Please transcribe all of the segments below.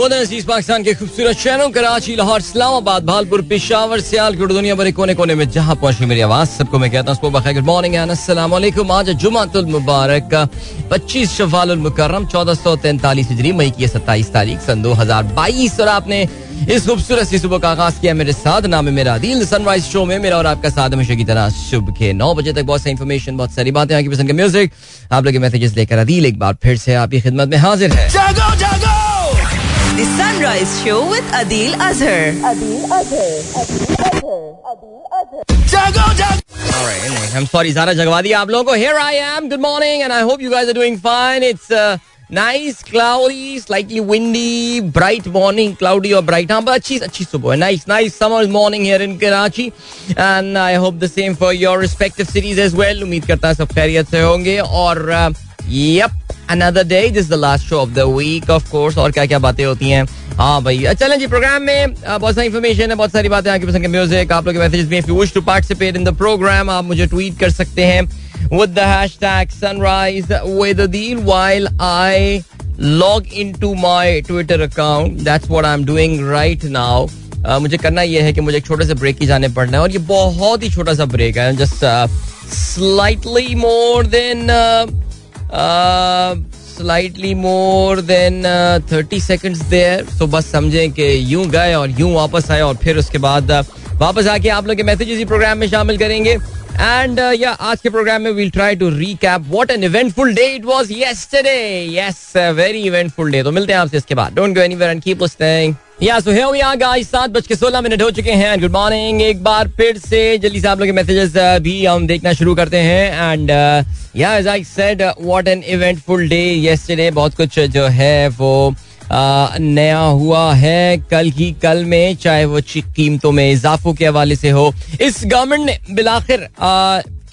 अज़ीज़ पाकिस्तान के खूबसूरत शहरों, कराची, लाहौर, इस्लामाबाद, भालपुर, पिशावर, सियालकोट, दुनिया भर कोने कोने में जहाँ पहुँची मेरी आवाज़, सबको मैं कहता हूँ गुड मॉर्निंग अस्सलाम वालेकुम आज जुमातुल मुबारक, पच्चीस शवाल मुकर्रम, चौदह सौ तैंतालीस हिजरी, मई की सत्ताईस तारीख, सन दो हज़ार बाईस, और आपने इस खूबसूरत सी सुबह का आगाज़ किया मेरे साथ, नाम है मेरा दिल सनराइज शो में मेरा और आपका साथ हमेशा की तरह सुबह के नौ बजे तक बहुत सा इन्फॉर्मेशन बहुत सारी बातें आपकी पसंद के म्यूज़िक आप लोग मैसेजेस लेकर अदील एक बार फिर से आपकी खिदमत में हाजिर है। जागो जागो The Sunrise Show with Adil Azhar. Adil Azhar. Adil Azhar. Adil Azhar. Jago, jago. All right, anyway, I'm sorry, Zara Jagwadi, aap logo. Here I am. Good morning, and I hope you guys are doing fine. It's a nice, cloudy, slightly windy, bright morning, cloudy or bright. Haan, but achhi, a. Nice, nice summer morning here in Karachi. And I hope the same for your respective cities as well. Umeed karta sab khairiyat se honge. Aur, uh, yep, day. This is the last show of the week, of course. और क्या क्या बातें होती हैं हाँ भाई चलें जी programme में बहुत सारी इन्फॉर्मेशन है बहुत सारी बातें आपकी पसंद के म्यूज़िक आप लोग to participate in the programme आप मुझे ट्वीट कर सकते हैं with the hashtag sunrise with Adil while I log into my Twitter account. That's what I'm doing right now. Uh, मुझे करना यह है कि मुझे एक छोटे से ब्रेक की जाने पड़ना है और ये बहुत ही छोटा सा ब्रेक है just slightly more than slightly more than thirty seconds there तो बस समझें कि यूँ गए और यूँ वापस आए और फिर उसके बाद uh, वापस आके आप लोग के मैसेजेस ही प्रोग्राम में शामिल करेंगे। एंड या आज के प्रोग्राम में we'll try to recap what an eventful day it was yesterday yes very eventful day तो मिलते हैं आपसे इसके बाद. Don't go anywhere and keep listening yeah so here we guys सात बज के सोलह मिनट हो चुके हैं गुड मॉर्निंग एक बार फिर से जल्दी से आप लोग के मैसेजेस भी हम देखना शुरू करते हैं and yeah as I said what an eventful day yesterday बहुत कुछ जो है वो नया हुआ है। कल ही कल में, चाहे वो कीमतों में, इजाफों के हवाले से हो। इस गवर्नमेंट ने बिलाखिर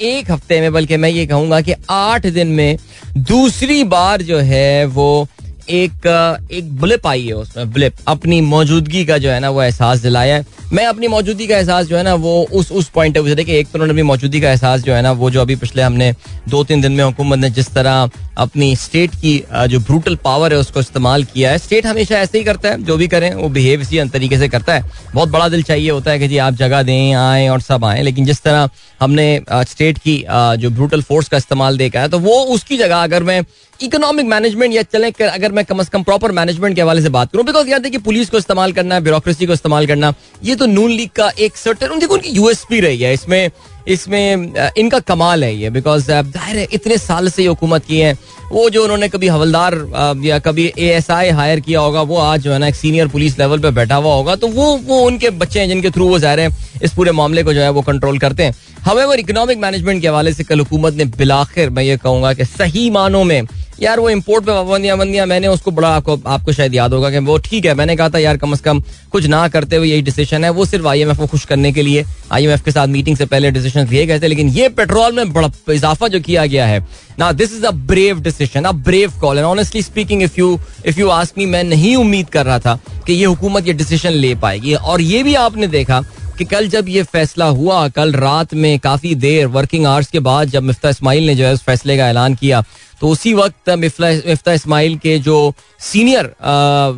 एक हफ़्ते में, बल्कि मैं ये कहूँगा कि आठ दिन में दूसरी बार जो है वो एक एक ब्लिप आई है उसमें ब्लिप अपनी मौजूदगी का जो है ना वो एहसास दिलाया है। मैं अपनी मौजूदगी का एहसास जो है ना वो उस उस पॉइंट व्यू देखिए, एक तो उन्होंने अपनी मौजूदगी का एहसास जो है ना वो जो अभी पिछले हमने दो तीन दिन में हुकूमत ने जिस तरह अपनी स्टेट की जो ब्रूटल पावर है उसको इस्तेमाल किया है। स्टेट हमेशा ऐसे ही करता है, जो भी करें, वो बिहेव इसी तरीके से करता है। बहुत बड़ा दिल चाहिए होता है कि जी आप जगह दें, आए और सब आए, लेकिन जिस तरह हमने स्टेट की जो ब्रूटल फोर्स का इस्तेमाल देखा है तो वो उसकी जगह अगर मैं इकोनॉमिक मैनेजमेंट या चले कर अगर मैं कम अज कम प्रॉपर मैनेजमेंट के हवाले से बात करूँ बिकॉज़ याद देखिए पुलिस को इस्तेमाल करना है ब्यूरोक्रेसी को इस्तेमाल करना, ये तो नून लीग का एक सर्टन देखो उनकी यूएसपी रही है, इसमें इसमें इनका कमाल है ये बिकॉज़ ज़ाहिर है इतने साल से ये हुकूमत की है, वो जो उन्होंने कभी हवलदार या कभी ए एस आई हायर किया होगा, वो आज जो है ना एक सीनियर पुलिस लेवल पे बैठा हुआ होगा तो वो वो उनके बच्चे हैं जिनके थ्रू वो ज़ाहिर है इस पूरे मामले को जो है वो कंट्रोल करते हैं। हमें इकोनॉमिक मैनेजमेंट के हवाले से कल हुकूमत ने बिलाखिर, मैं ये कहूँगा कि सही मानों में यार वो इम्पोर्ट पे पाबंदियाँ, बंदियाँ, मैंने उसको बड़ा आपको आपको शायद याद होगा कि वो ठीक है, मैंने कहा था यार कम अज कम कुछ ना करते हुए यही डिसीज़न है, वो सिर्फ़ आईएमएफ को खुश करने के लिए आईएमएफ के साथ मीटिंग से पहले डिसीज़न लिए गए थे, लेकिन ये पेट्रोल में बड़ा इजाफा जो किया गया है। ना this is a brave decision a brave call and honestly speaking if you if you ask me मैं नहीं उम्मीद कर रहा था कि ये हुकूमत ये डिसीज़न ले पाएगी। और ये भी आपने देखा कि कल जब ये फैसला हुआ, कल रात में काफ़ी देर वर्किंग आवर्स के बाद जब मिफ्ता इस्माइल ने जो है उस फैसले का ऐलान किया तो उसी वक्त मिफ्ता इस्माइल के जो सीनियर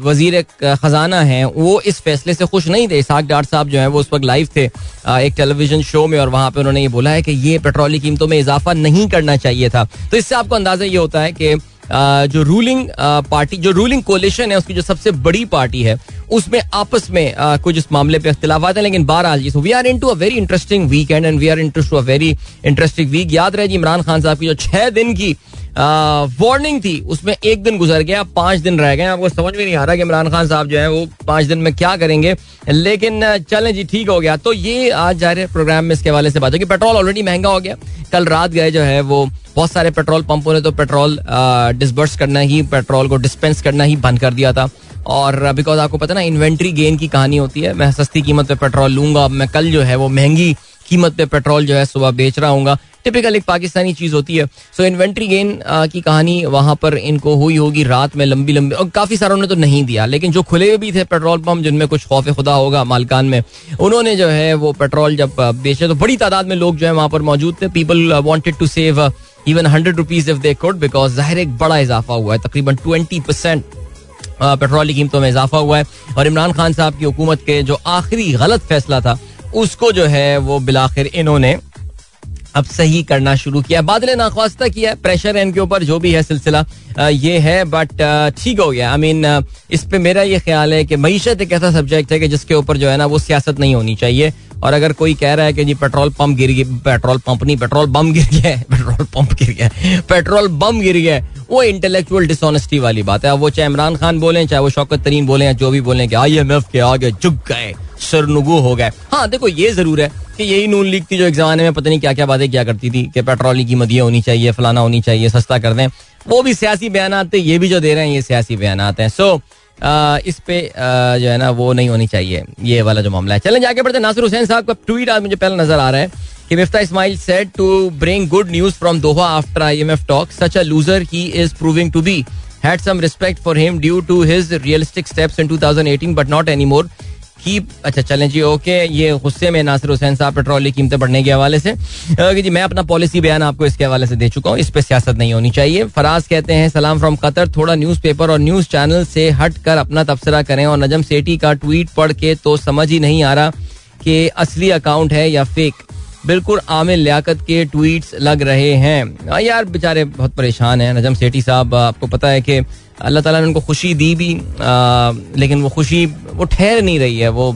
वज़ीर खजाना हैं, वो इस फैसले से खुश नहीं थे। इसाक डार साहब जो है, वो उस वक्त लाइव थे एक टेलीविज़न शो में, और वहाँ पर उन्होंने ये बोला है कि ये पेट्रोली कीमतों में इजाफा नहीं करना चाहिए था। तो इससे आपको अंदाज़ा ये होता है कि जो रूलिंग पार्टी जो रूलिंग कोलिशन है, उसकी जो सबसे बड़ी पार्टी है, उसमें आपस में कुछ इस मामले पे आते हैं। लेकिन बहरहाल we are into a very interesting weekend and we are into a very interesting week याद रहे जी, इमरान खान साहब की जो छह दिन की वार्निंग थी। उसमें एक दिन गुजर गया, पाँच दिन रह गए। आपको समझ में नहीं आ रहा कि इमरान खान साहब जो है, वो पाँच दिन में क्या करेंगे। लेकिन चलें जी, ठीक हो गया। तो ये आज जा रहे प्रोग्राम में इसके हवाले से बात होगी। पेट्रोल ऑलरेडी महँगा हो गया। कल रात गए जो है, वो बहुत सारे पेट्रोल पंपों ने तो पेट्रोल डिस्बर्स करना ही, पेट्रोल को डिस्पेंस करना ही बंद कर दिया था। और बिकॉज़ आपको पता ना इन्वेंट्री गेन की कहानी होती है। मैं सस्ती कीमत पे पेट्रोल लूँगा मैं कल जो है, वो महँगी कीमत पे पेट्रोल जो है, सुबह बेच रहा हूँ टिपिकल एक पाकिस्तानी चीज़ होती है। सो इन्वेंट्री गेन की कहानी वहाँ पर इनको हुई होगी रात में लंबी लंबी। और काफ़ी सारों ने तो नहीं दिया, लेकिन जो खुले हुए भी थे पेट्रोल पंप, जिनमें कुछ खौफ खुदा होगा मालकान में, उन्होंने जो है वो पेट्रोल जब बेचे तो बड़ी तादाद में लोग जो है वहाँ पर मौजूद थे। People wanted to save even hundred rupees if they could because ज़ाहिर एक बड़ा इजाफा हुआ है। तकरीबन ट्वेंटी परसेंट पेट्रोल की कीमतों में इजाफा हुआ है। और इमरान खान साहब की हुकूमत के जो आखिरी गलत फैसला था, उसको जो है वो बिलाखिर इन्होंने अब सही करना शुरू किया। बादल नाख्वास्ता किया प्रेशर है इनके ऊपर, जो भी है सिलसिला ये है बट ठीक हो गया। आई मीन इस पे मेरा ये ख्याल है कि मीशत एक ऐसा सब्जेक्ट है कि जिसके ऊपर जो है ना, वो सियासत नहीं होनी चाहिए। और अगर कोई कह रहा है कि जी पेट्रोल पंप गिर गया, पेट्रोल पंप नहीं, पेट्रोल बम गिर गया पेट्रोल पंप गिर गया पेट्रोल बम गिर गया वो इंटेलेक्चुअल डिसऑनेस्टी वाली बात है। वो चाहे इमरान खान बोले, चाहे वो शौकत तरीन बोले जो भी बोले कि आई एम एफ़ के आगे झुक गए, सरनुगु हो गए। हाँ देखो, ये ज़रूर है कि यही नून लीग थी जो एक जमाने में पता नहीं क्या क्या बातें क्या करती थी कि पेट्रोल की कीमत ये होनी चाहिए, फलाना होनी चाहिए, सस्ता कर दें। वो भी सियासी बयान थे, ये भी जो दे रहे हैं, ये सियासी बयान हैं। सो इस पे जो है ना, वो नहीं होनी चाहिए। ये वाला जो मामला है। चलें, जाके बढ़ते नासिर हुसैन साहब का ट्वीट आज मुझे पहले नज़र आ रहा है कि Miftah Ismail said to bring good news from Doha after IMF talk such a loser he is proving to be had some respect for him due to his realistic steps in 2018 but not anymore. की अच्छा चलें जी okay ये गुस्से में नासिर हुसैन साहब petrol की कीमतें बढ़ने के हवाले से। ओके जी, मैं अपना पॉलिसी बयान आपको इसके हवाले से दे चुका हूँ, इस पर सियासत नहीं होनी चाहिए। फराज कहते हैं, सलाम फ्रॉम कतर थोड़ा न्यूज़ पेपर और न्यूज़ चैनल से हट कर अपना तबसरा करें और नजम सेठी का ट्वीट पढ़ के तो समझ ही नहीं आ रहा कि असली अकाउंट है या फेक बिल्कुल आमिर लियाकत के ट्वीट्स लग रहे हैं। यार, बेचारे बहुत परेशान हैं। नजम सेठी साहब, आपको पता है कि अल्लाह ताला ने उनको खुशी दी भी आ, लेकिन वो खुशी वो ठहर नहीं रही है वो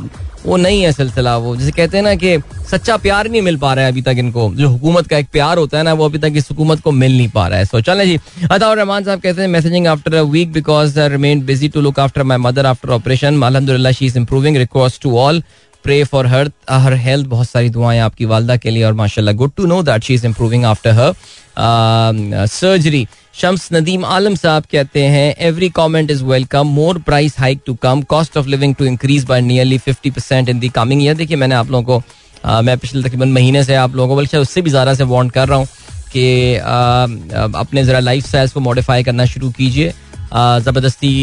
वो नहीं है सिलसिला वो जैसे कहते हैं ना कि सच्चा प्यार नहीं मिल पा रहा है अभी तक इनको। जो हुकूमत का एक प्यार होता है ना वो अभी तक इस हुकूमत को मिल नहीं पा रहा है। सो चलें जी अता रहमान साहब कहते हैं messaging after a week because remain busy to look after my mother after operation अलहमदुल्ला she is improving request to all pray for her her health बहुत सारी दुआएँ आपकी वालदा के लिए और माशाल्लाह good to know that she is improving after her surgery Shams Nadeem Alam साहब कहते हैं every comment is welcome more price hike to come cost of living to increase by nearly fifty percent in the coming year देखिए मैंने आप लोगों को आ, मैं पिछले तकरीबन महीने से आप लोगों को बल्कि उससे भी ज़्यादा से वार्न कर रहा हूँ कि अपने ज़रा लाइफ स्टाइल को मॉडिफाई करना शुरू कीजिए। ज़बरदस्ती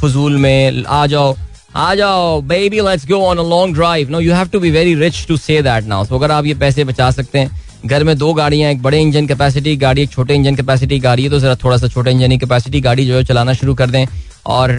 फजूल में आ जाओ। आ जाओ baby let's go on a long drive no you have to be very rich to say that now so अगर आप ये पैसे बचा सकते हैं, घर में दो गाड़ियाँ, एक बड़े इंजन कैपेसिटी गाड़ी, एक छोटे इंजन कैपेसिटी गाड़ी है तो जरा थोड़ा सा छोटे इंजन की कैपेसिटी गाड़ी जो है चलाना शुरू कर दें और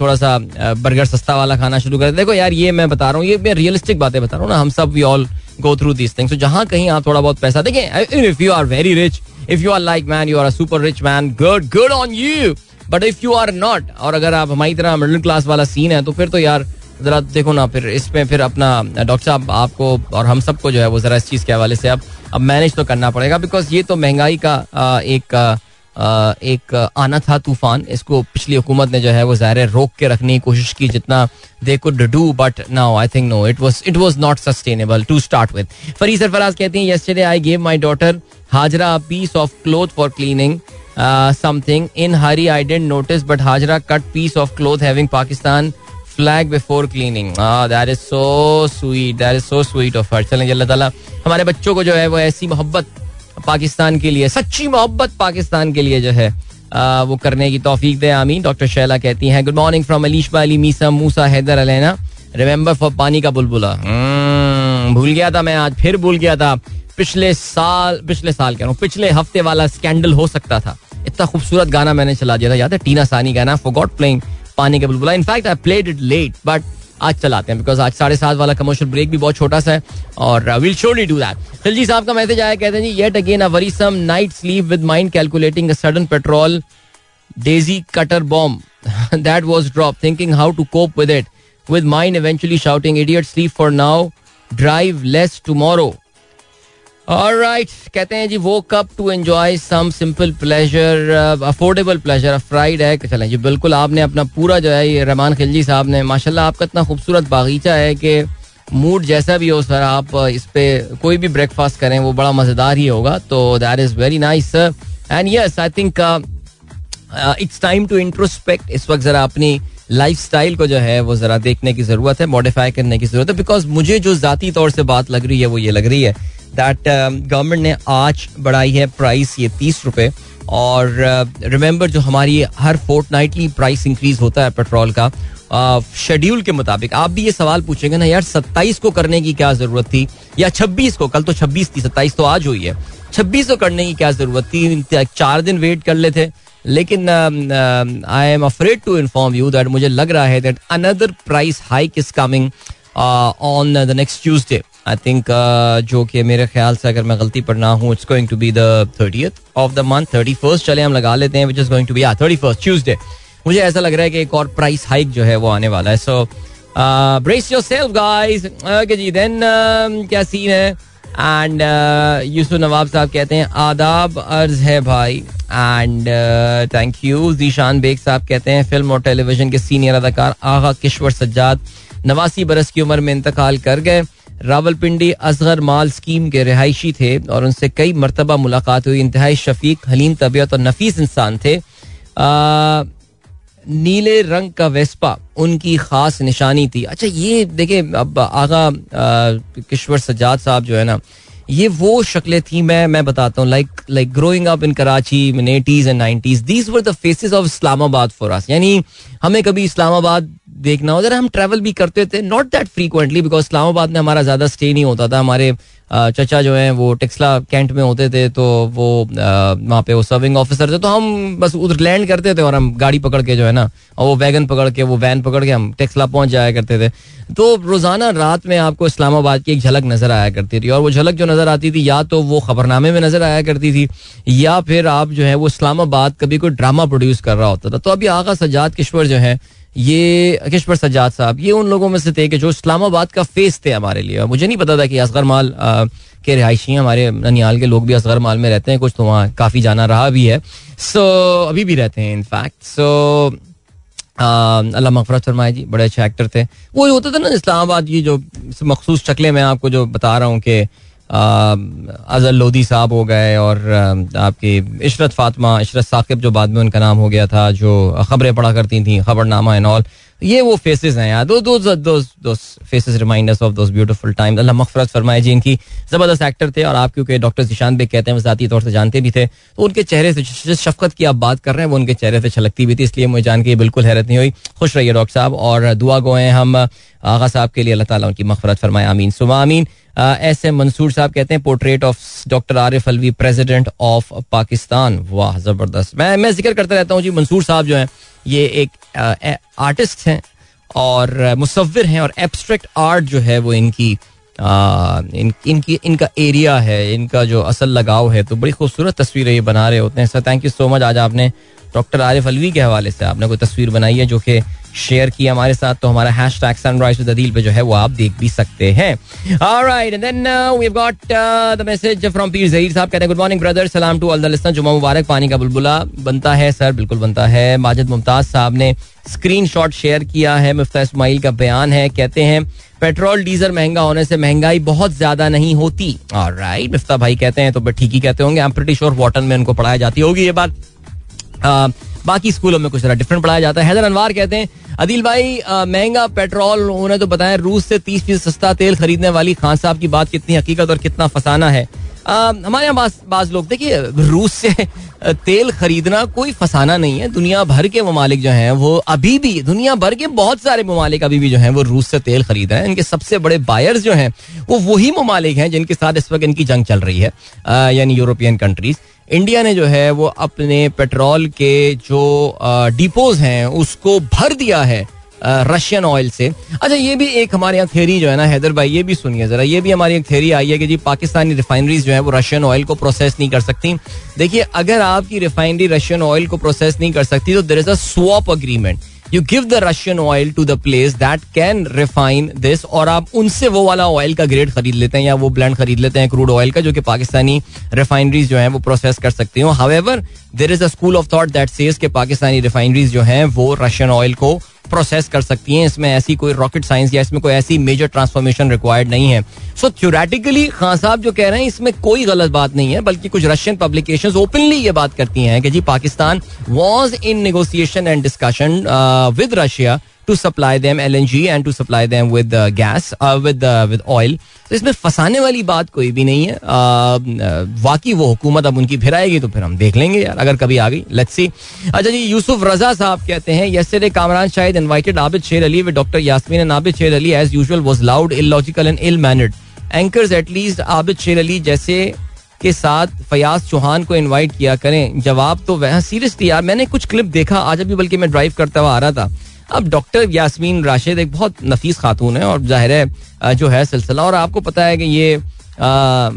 थोड़ा सा बर्गर सस्ता वाला खाना शुरू कर दें। देखो यार, ये मैं बता रहा हूँ, ये मैं रियलिस्टिक बातें बता रहा हूँ ना, हम सब we all go through this things तो जहाँ कहीं आप थोड़ा बहुत पैसा देखें if you are very rich if you are like man you are super rich man good good on you but if you are not और अगर आप हमारी तरह मिडिल क्लास वाला सीन है तो फिर तो यार, जरा देखो ना, फिर इसमें फिर अपना डॉक्टर साहब आपको और हम सबको जो है वो जरा इस चीज़ के हवाले से अब अब मैनेज तो करना पड़ेगा बिकॉज़ ये तो महँगाई का एक एक आना था तूफ़ान, इसको पिछली हुकूमत ने जो है वो ज़ाहिर रोक के रखने की कोशिश की, जितना they could do but now I think no it was it was not sustainable to start with Fari Sarfaraz कहती हैं yesterday I gave my daughter Hajra piece of cloth for cleaning something in hurry I didn't notice but Hajra cut piece of cloth having Pakistan flag before cleaning that is so sweet that is so sweet of her चलेंगे अल्लाह ताला हमारे बच्चों को जो है वो ऐसी मोहब्बत पाकिस्तान के लिए सच्ची मोहब्बत पाकिस्तान के लिए जो है आ, वो करने की तोफीक दे। आमीन। डॉक्टर शैला कहती हैं good morning from Alisha Ali Misa Musa Haider Alaina. Remember for पानी का बुलबुला. hmm, भूल गया था मैं आज फिर भूल गया था। पिछले साल पिछले साल कह रहा हूँ पिछले हफ़्ते वाला स्कैंडल हो सकता था। इतना खूबसूरत गाना मैंने चला दिया था, याद है? टीना सानी गाना for God playing Paani ka Bulbula. In fact I played it late but आज चलाते हैं बिकॉज़ आज साढ़े सात वाला कमर्शियल ब्रेक भी बहुत छोटा सा है, और will surely do that Khilji साहब का मैसेज आया, कहते हैं, जी yet again a worrisome night sleep with mind calculating a sudden petrol daisy cutter bomb that was drop thinking how to cope with it with mind eventually shouting, idiot, sleep for now, drive less tomorrow Alright, कहते हैं जी वो cup to enjoy some simple pleasure affordable pleasure fried है चलें जी बिल्कुल आपने अपना पूरा जो है ये रहमान खिलजी साहब ने माशाल्लाह आपका इतना खूबसूरत बागीचा है कि मूड जैसा भी हो सर आप इस पे कोई भी ब्रेकफास्ट करें वो बड़ा मज़ेदार ही होगा। तो that is very nice sir and yes I think it's time to introspect इस वक्त ज़रा अपनी लाइफ स्टाइल को जो है वो ज़रा देखने की ज़रूरत है मॉडिफाई करने की ज़रूरत है बिकॉज़ मुझे जो ज़ाती तौर से बात लग रही है वो ये लग रही है दैट गवर्नमेंट um, ने आज बढ़ाई है प्राइस ये तीस रुपये और रिमेंबर uh, जो हमारी हर फोर्ट नाइटली प्राइस इंक्रीज होता है पेट्रोल का शेड्यूल uh, के मुताबिक आप भी ये सवाल पूछेंगे ना यार सत्ताईस को करने की क्या ज़रूरत थी? या छब्बीस को? कल तो छब्बीस थी सत्ताईस तो आज हुई है। छब्बीस को करने की क्या ज़रूरत थी? चार दिन वेट कर लेते लेकिन I am afraid to inform you that मुझे लग रहा है that another price hike is coming on the next Tuesday I think जो कि मेरे ख्याल से अगर मैं गलती पर ना हूँ it's going to be the of the month thirty first चले, हम लगा लेते हैं which is going to be thirty first Tuesday मुझे ऐसा लग रहा है कि एक और प्राइस हाइक जो है वो आने वाला है. So brace yourself okay जी देन क्या सीन है? एंड यूसुफ नवाब साहब कहते हैं, आदाब अर्ज़ है भाई. And thank you Zeeshan Baig साहब कहते हैं, फ़िल्म और टेलीविज़न के सीनियर अदाकार आगा किश्वर सज्जाद नवासी बरस की उम्र में इंतकाल कर गए. रावलपिंडी असगर माल स्कीम के रिहायशी थे और उनसे कई मरतबा मुलाकात हुई। इंतहाई शफीक, हलीम तबीयत और नफीस इंसान थे। नीले रंग का वेस्पा उनकी खास निशानी थी। अच्छा ये देखे अब आगा किश्वर सजाद साहब जो है ना ये वो शक्लें थी मैं मैं बताता हूँ like like growing up in Karachi in eighties and nineties these were the faces of Islamabad for us यानी हमें कभी इस्लामाबाद देखना हो जरा हम ट्रैवल भी करते थे not that frequently because Islamabad में हमारा ज़्यादा स्टे नहीं होता था, हमारे चचा जो हैं, वो टेक्सला कैंट में होते थे तो वो वहाँ पे वो सर्विंग ऑफिसर थे। तो हम बस उधर लैंड करते थे और हम गाड़ी पकड़ के जो है ना, और वो वैगन पकड़ के, वो वैन पकड़ के हम टेक्सला पहुँच जाया करते थे। तो रोज़ाना रात में आपको इस्लामाबाद की एक झलक नज़र आया करती थी। और वो झलक जो नज़र आती थी, या तो वो खबरनामे में नज़र आया करती थी, या फिर आप जो है, वो इस्लामाबाद कभी कोई ड्रामा प्रोड्यूस कर रहा होता था। तो अभी आगा सजाद किश्वर जो है ये किश्वर सज्जाद साहब? ये उन लोगों में से थे कि जो इस्लामाबाद का फेस थे हमारे लिए। मुझे नहीं पता था कि असगर माल के रिहायशी हमारे ननियाल के लोग भी असगर माल में रहते हैं कुछ तो वहाँ काफ़ी जाना रहा भी है। सो so, अभी भी रहते हैं इनफैक्ट सो so, अल्लाह मफरत फरमाए जी बड़े अच्छे एक्टर थे। वो होता था ना इस्लामाबाद की जो मखसूस शक्लें मैं आपको जो बता रहा हूँ कि अजल लोधी साहब हो गए और आपके इशरत फातमा, इशरत साकिब जो बाद में उनका नाम हो गया था, जो खबरें पढ़ा करती थी, खबरनामा एंड ऑल ये वो फेसेस हैं यार। Faces reminders of those beautiful time अल्लाह मगफरत फरमाए जी, इनकी ज़बरदस्त एक्टर थे और आप क्योंकि डॉक्टर जिशान बेग कहते हैं ज़ाती तौर से जानते भी थे। तो उनके चेहरे से जिस शफकत की आप बात कर रहे हैं, वो उनके चेहरे से छलकती भी थी, इसलिए मुझे जान के बिल्कुल हैरत नहीं हुई। खुश रहिए डॉक्टर साहब और दुआ गो हैं हम, आगा साहब के लिए अल्लाह ताला उनकी मगफरत फरमाए, आमीन। सुबह आमीन। एस एम मंसूर साहब कहते हैं portrait of doctor Arif Alvi president of Pakistan वाह ज़बरदस्त। मैं मैं ज़िक्र करता रहता हूँ जी मंसूर साहब जो हैं ये एक आर्टिस्ट हैं और मुसविर हैं और एब्स्ट्रैक्ट आर्ट जो है वो इनकी आ, इन, इनकी इनका एरिया है इनका जो असल लगाव है तो बड़ी खूबसूरत तस्वीरें ये बना रहे होते हैं। Sir thank you so much आज आपने डॉक्टर आरिफ अलवी के हवाले से। आपने कोई तस्वीर बनाई है जो कि शेयर की हमारे साथ? तो हमारा hashtag sunrise with Adeel पे जो है वो आप देख भी सकते हैं। साहब कहते हैं गुड मॉर्निंग ब्रदर सलाम टू ऑल जुमा मुबारक, पानी का बुलबुला बनता है, सर, बिल्कुल बनता है. माजिद मुमताज़ साहब ने स्क्रीन शॉट शेयर किया है, मुफ्ता इसमाइल का बयान है। कहते हैं, पेट्रोल, डीजल महँगा होने से महँगाई बहुत ज़्यादा नहीं होती. राइट मिफ्ता भाई कहते हैं तो ठीक ही कहते होंगे। I am pretty sure Wharton में उनको पढ़ाई जाती होगी ये बात। बाकी स्कूलों में कुछ जरा डिफरेंट पढ़ाया जाता है। हैदर अनवार कहते हैं, अदिल भाई महँगा पेट्रोल, उन्होंने तो बताया रूस से तीस फ़ीसद सस्ता तेल खरीदने वाली खान साहब की बात कितनी हकीकत और कितना फसाना है। हमारे यहाँ बाज लोग, देखिए, रूस से तेल खरीदना कोई फसाना नहीं है। दुनिया भर के ममालिक जो हैं, वो अभी भी, दुनिया भर के बहुत सारे ममालिक अभी भी जो हैं, वो रूस से तेल खरीद रहे हैं। इनके सबसे बड़े बायर्स जो हैं, वो वही ममालिक हैं जिनके साथ इस वक्त इनकी जंग चल रही है यानी यूरोपियन कंट्रीज़ इंडिया ने जो है, वो अपने पेट्रोल के जो डिपोज हैं, उसको भर दिया है रशियन ऑयल से। अच्छा ये भी एक हमारे यहाँ थेरी जो है ना, हैदर भाई, ये भी सुनिए जरा। ये भी हमारी एक थेरी आई है कि जी, पाकिस्तानी रिफाइनरीज जो है, वो रशियन ऑयल को प्रोसेस नहीं कर सकती। देखिए, अगर आपकी रिफाइनरी रशियन ऑयल को प्रोसेस नहीं कर सकती तो there is a swap agreement you give the Russian oil to the place that can refine this और आप उनसे वो वाला ऑयल का ग्रेड खरीद लेते हैं या वो ब्लैंड खरीद लेते हैं क्रूड ऑयल का जो कि पाकिस्तानी रिफाइनरीज जो है वो प्रोसेस कर सकती हो। However there is a school of thought that says के पाकिस्तानी रिफाइनरीज जो है वो रशियन ऑयल को प्रोसेस कर सकती हैं, इसमें ऐसी कोई रॉकेट साइंस या इसमें कोई ऐसी मेजर ट्रांसफॉर्मेशन रिक्वायर्ड नहीं है। सो थ्योरेटिकली खान साहब जो कह रहे हैं, इसमें कोई गलत बात नहीं है, बल्कि कुछ रशियन पब्लिकेशन ओपनली ये बात करती हैं कि जी, Pakistan was in negotiation and discussion with Russia to supply them L N G and to supply them with gas with with oil तो इसमें फंसाने वाली बात कोई भी नहीं है। वाकई वो हुकूमत अब उनकी फिर आएगी तो फिर हम देख लेंगे यार, अगर कभी आ गई। लेट्स सी अच्छा जी, यूसुफ रजा साहब कहते हैं yesterday Kamran Shahid invited Abid Sher Ali with doctor Yasmeen and Abid Sher Ali as usual was loud illogical and ill mannered anchors at least Abid Sher Ali जैसे के साथ फयाज चौहान को इनवाइट किया करें। जवाब तो वह, सीरियसली यार, मैंने कुछ क्लिप देखा, आज अभी बल्कि मैं ड्राइव करता हुआ आ रहा था। अब डॉक्टर यासमीन राशिद एक बहुत नफीस खातून है और ज़ाहिर है जो है सिलसिला। और आपको पता है कि ये आ, आ,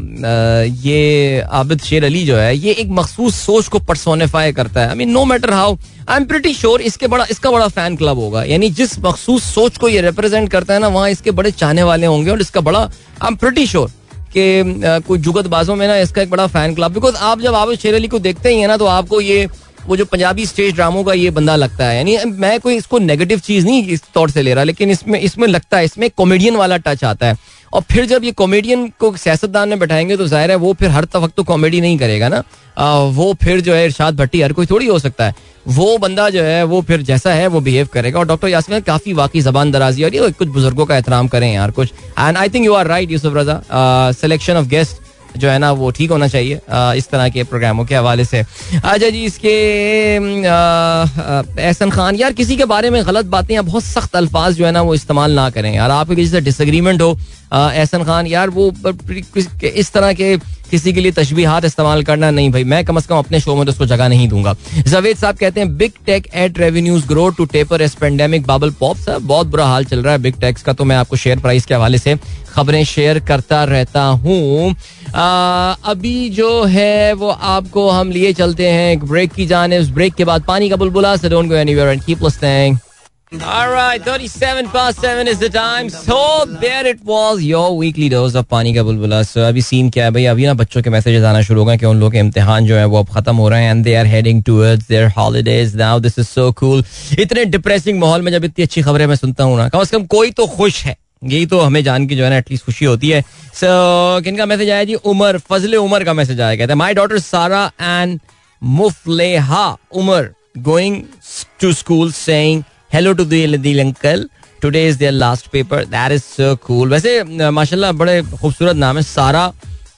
ये आबिद शेर अली जो है ये एक मखसूस सोच को परसोनीफाई करता है। I mean no matter how I am pretty sure इसके बड़ा इसका बड़ा फ़ैन क्लब होगा। यानी जिस मखसूस सोच को ये रिप्रेजेंट करता है ना वहाँ इसके बड़े चाहने वाले होंगे और इसका बड़ा आई एम प्रिटी श्योर कि कोई जुगतबाजों में ना इसका एक बड़ा फ़ैन क्लब बिकॉज़ आप जब आबिद शेर अली को देखते ही है ना तो आपको ये वो जो पंजाबी स्टेज ड्रामों का ये बंदा लगता है यानी मैं कोई इसको नेगेटिव चीज़ नहीं इस तौर से ले रहा लेकिन इसमें इसमें लगता है इसमें कॉमेडियन वाला टच आता है। और फिर जब ये कॉमेडियन को सियासतदान में बैठाएँगे तो ज़ाहिर है वो फिर हर वक्त तो कॉमेडी नहीं करेगा ना। आ, वो फिर जो है इरशाद भट्टी हर कोई थोड़ी हो सकता है। वो बंदा जो है वो फिर जैसा है वो बिहेव करेगा। और डॉक्टर यासमिन काफ़ी वाकई जबान दराजी और ये कुछ बुज़ुर्गों का एहतराम करें यार कुछ। And I think you are right Yusuf Raza selection of guest जो है ना, वो ठीक होना चाहिए इस तरह के प्रोग्रामों के हवाले से। अच्छा जी, इसके एहसन खान, यार किसी के बारे में गलत बातें या बहुत सख्त अल्फाज जो है ना, वो इस्तेमाल ना करें। यार आपके किसी से डिसएग्रीमेंट हो एहसन खान, यार वो इस तरह के किसी के लिए तशबीहात इस्तेमाल करना नहीं भाई। मैं कम अज कम अपने शो में तो उसको जगह नहीं दूँगा। जवेद साहब कहते हैं big tech ad revenues grow to taper as pandemic bubble pop sir, बहुत बुरा हाल चल रहा है बिग टेक्स का तो मैं आपको शेयर प्राइस के हवाले से खबरें शेयर करता रहता हूँ। अभी जो है वो आपको हम लिए चलते हैं एक ब्रेक की जाने उस ब्रेक के बाद पानी का बुलबुला से don't go anywhere and keep listening All right, 37 past 7 is the time. So there it was, your weekly dose of पानी का बुलबुला. So अभी सीन क्या है भाई? अभी ना बच्चों के मैसेजेस आना शुरू हो गए कि उन लोगों के इम्तिहान जो है वो अब खत्म हो रहे हैं and they are heading towards their holidays now this is so cool इतने डिप्रेसिंग माहौल में जब इतनी अच्छी खबरें मैं सुनता हूँ ना कम से कम कोई तो खुश है। यही तो हमें जान के जो है ना एटलीस्ट खुशी होती है। सो so, किन का मैसेज आया जी? उमर फजल उमर का मैसेज आया। कहते हैं my daughter Sara and Mufleha Umar going to school saying hello to Dil uncle today is their last paper that is so cool वैसे माशाल्लाह बड़े खूबसूरत नाम है सारा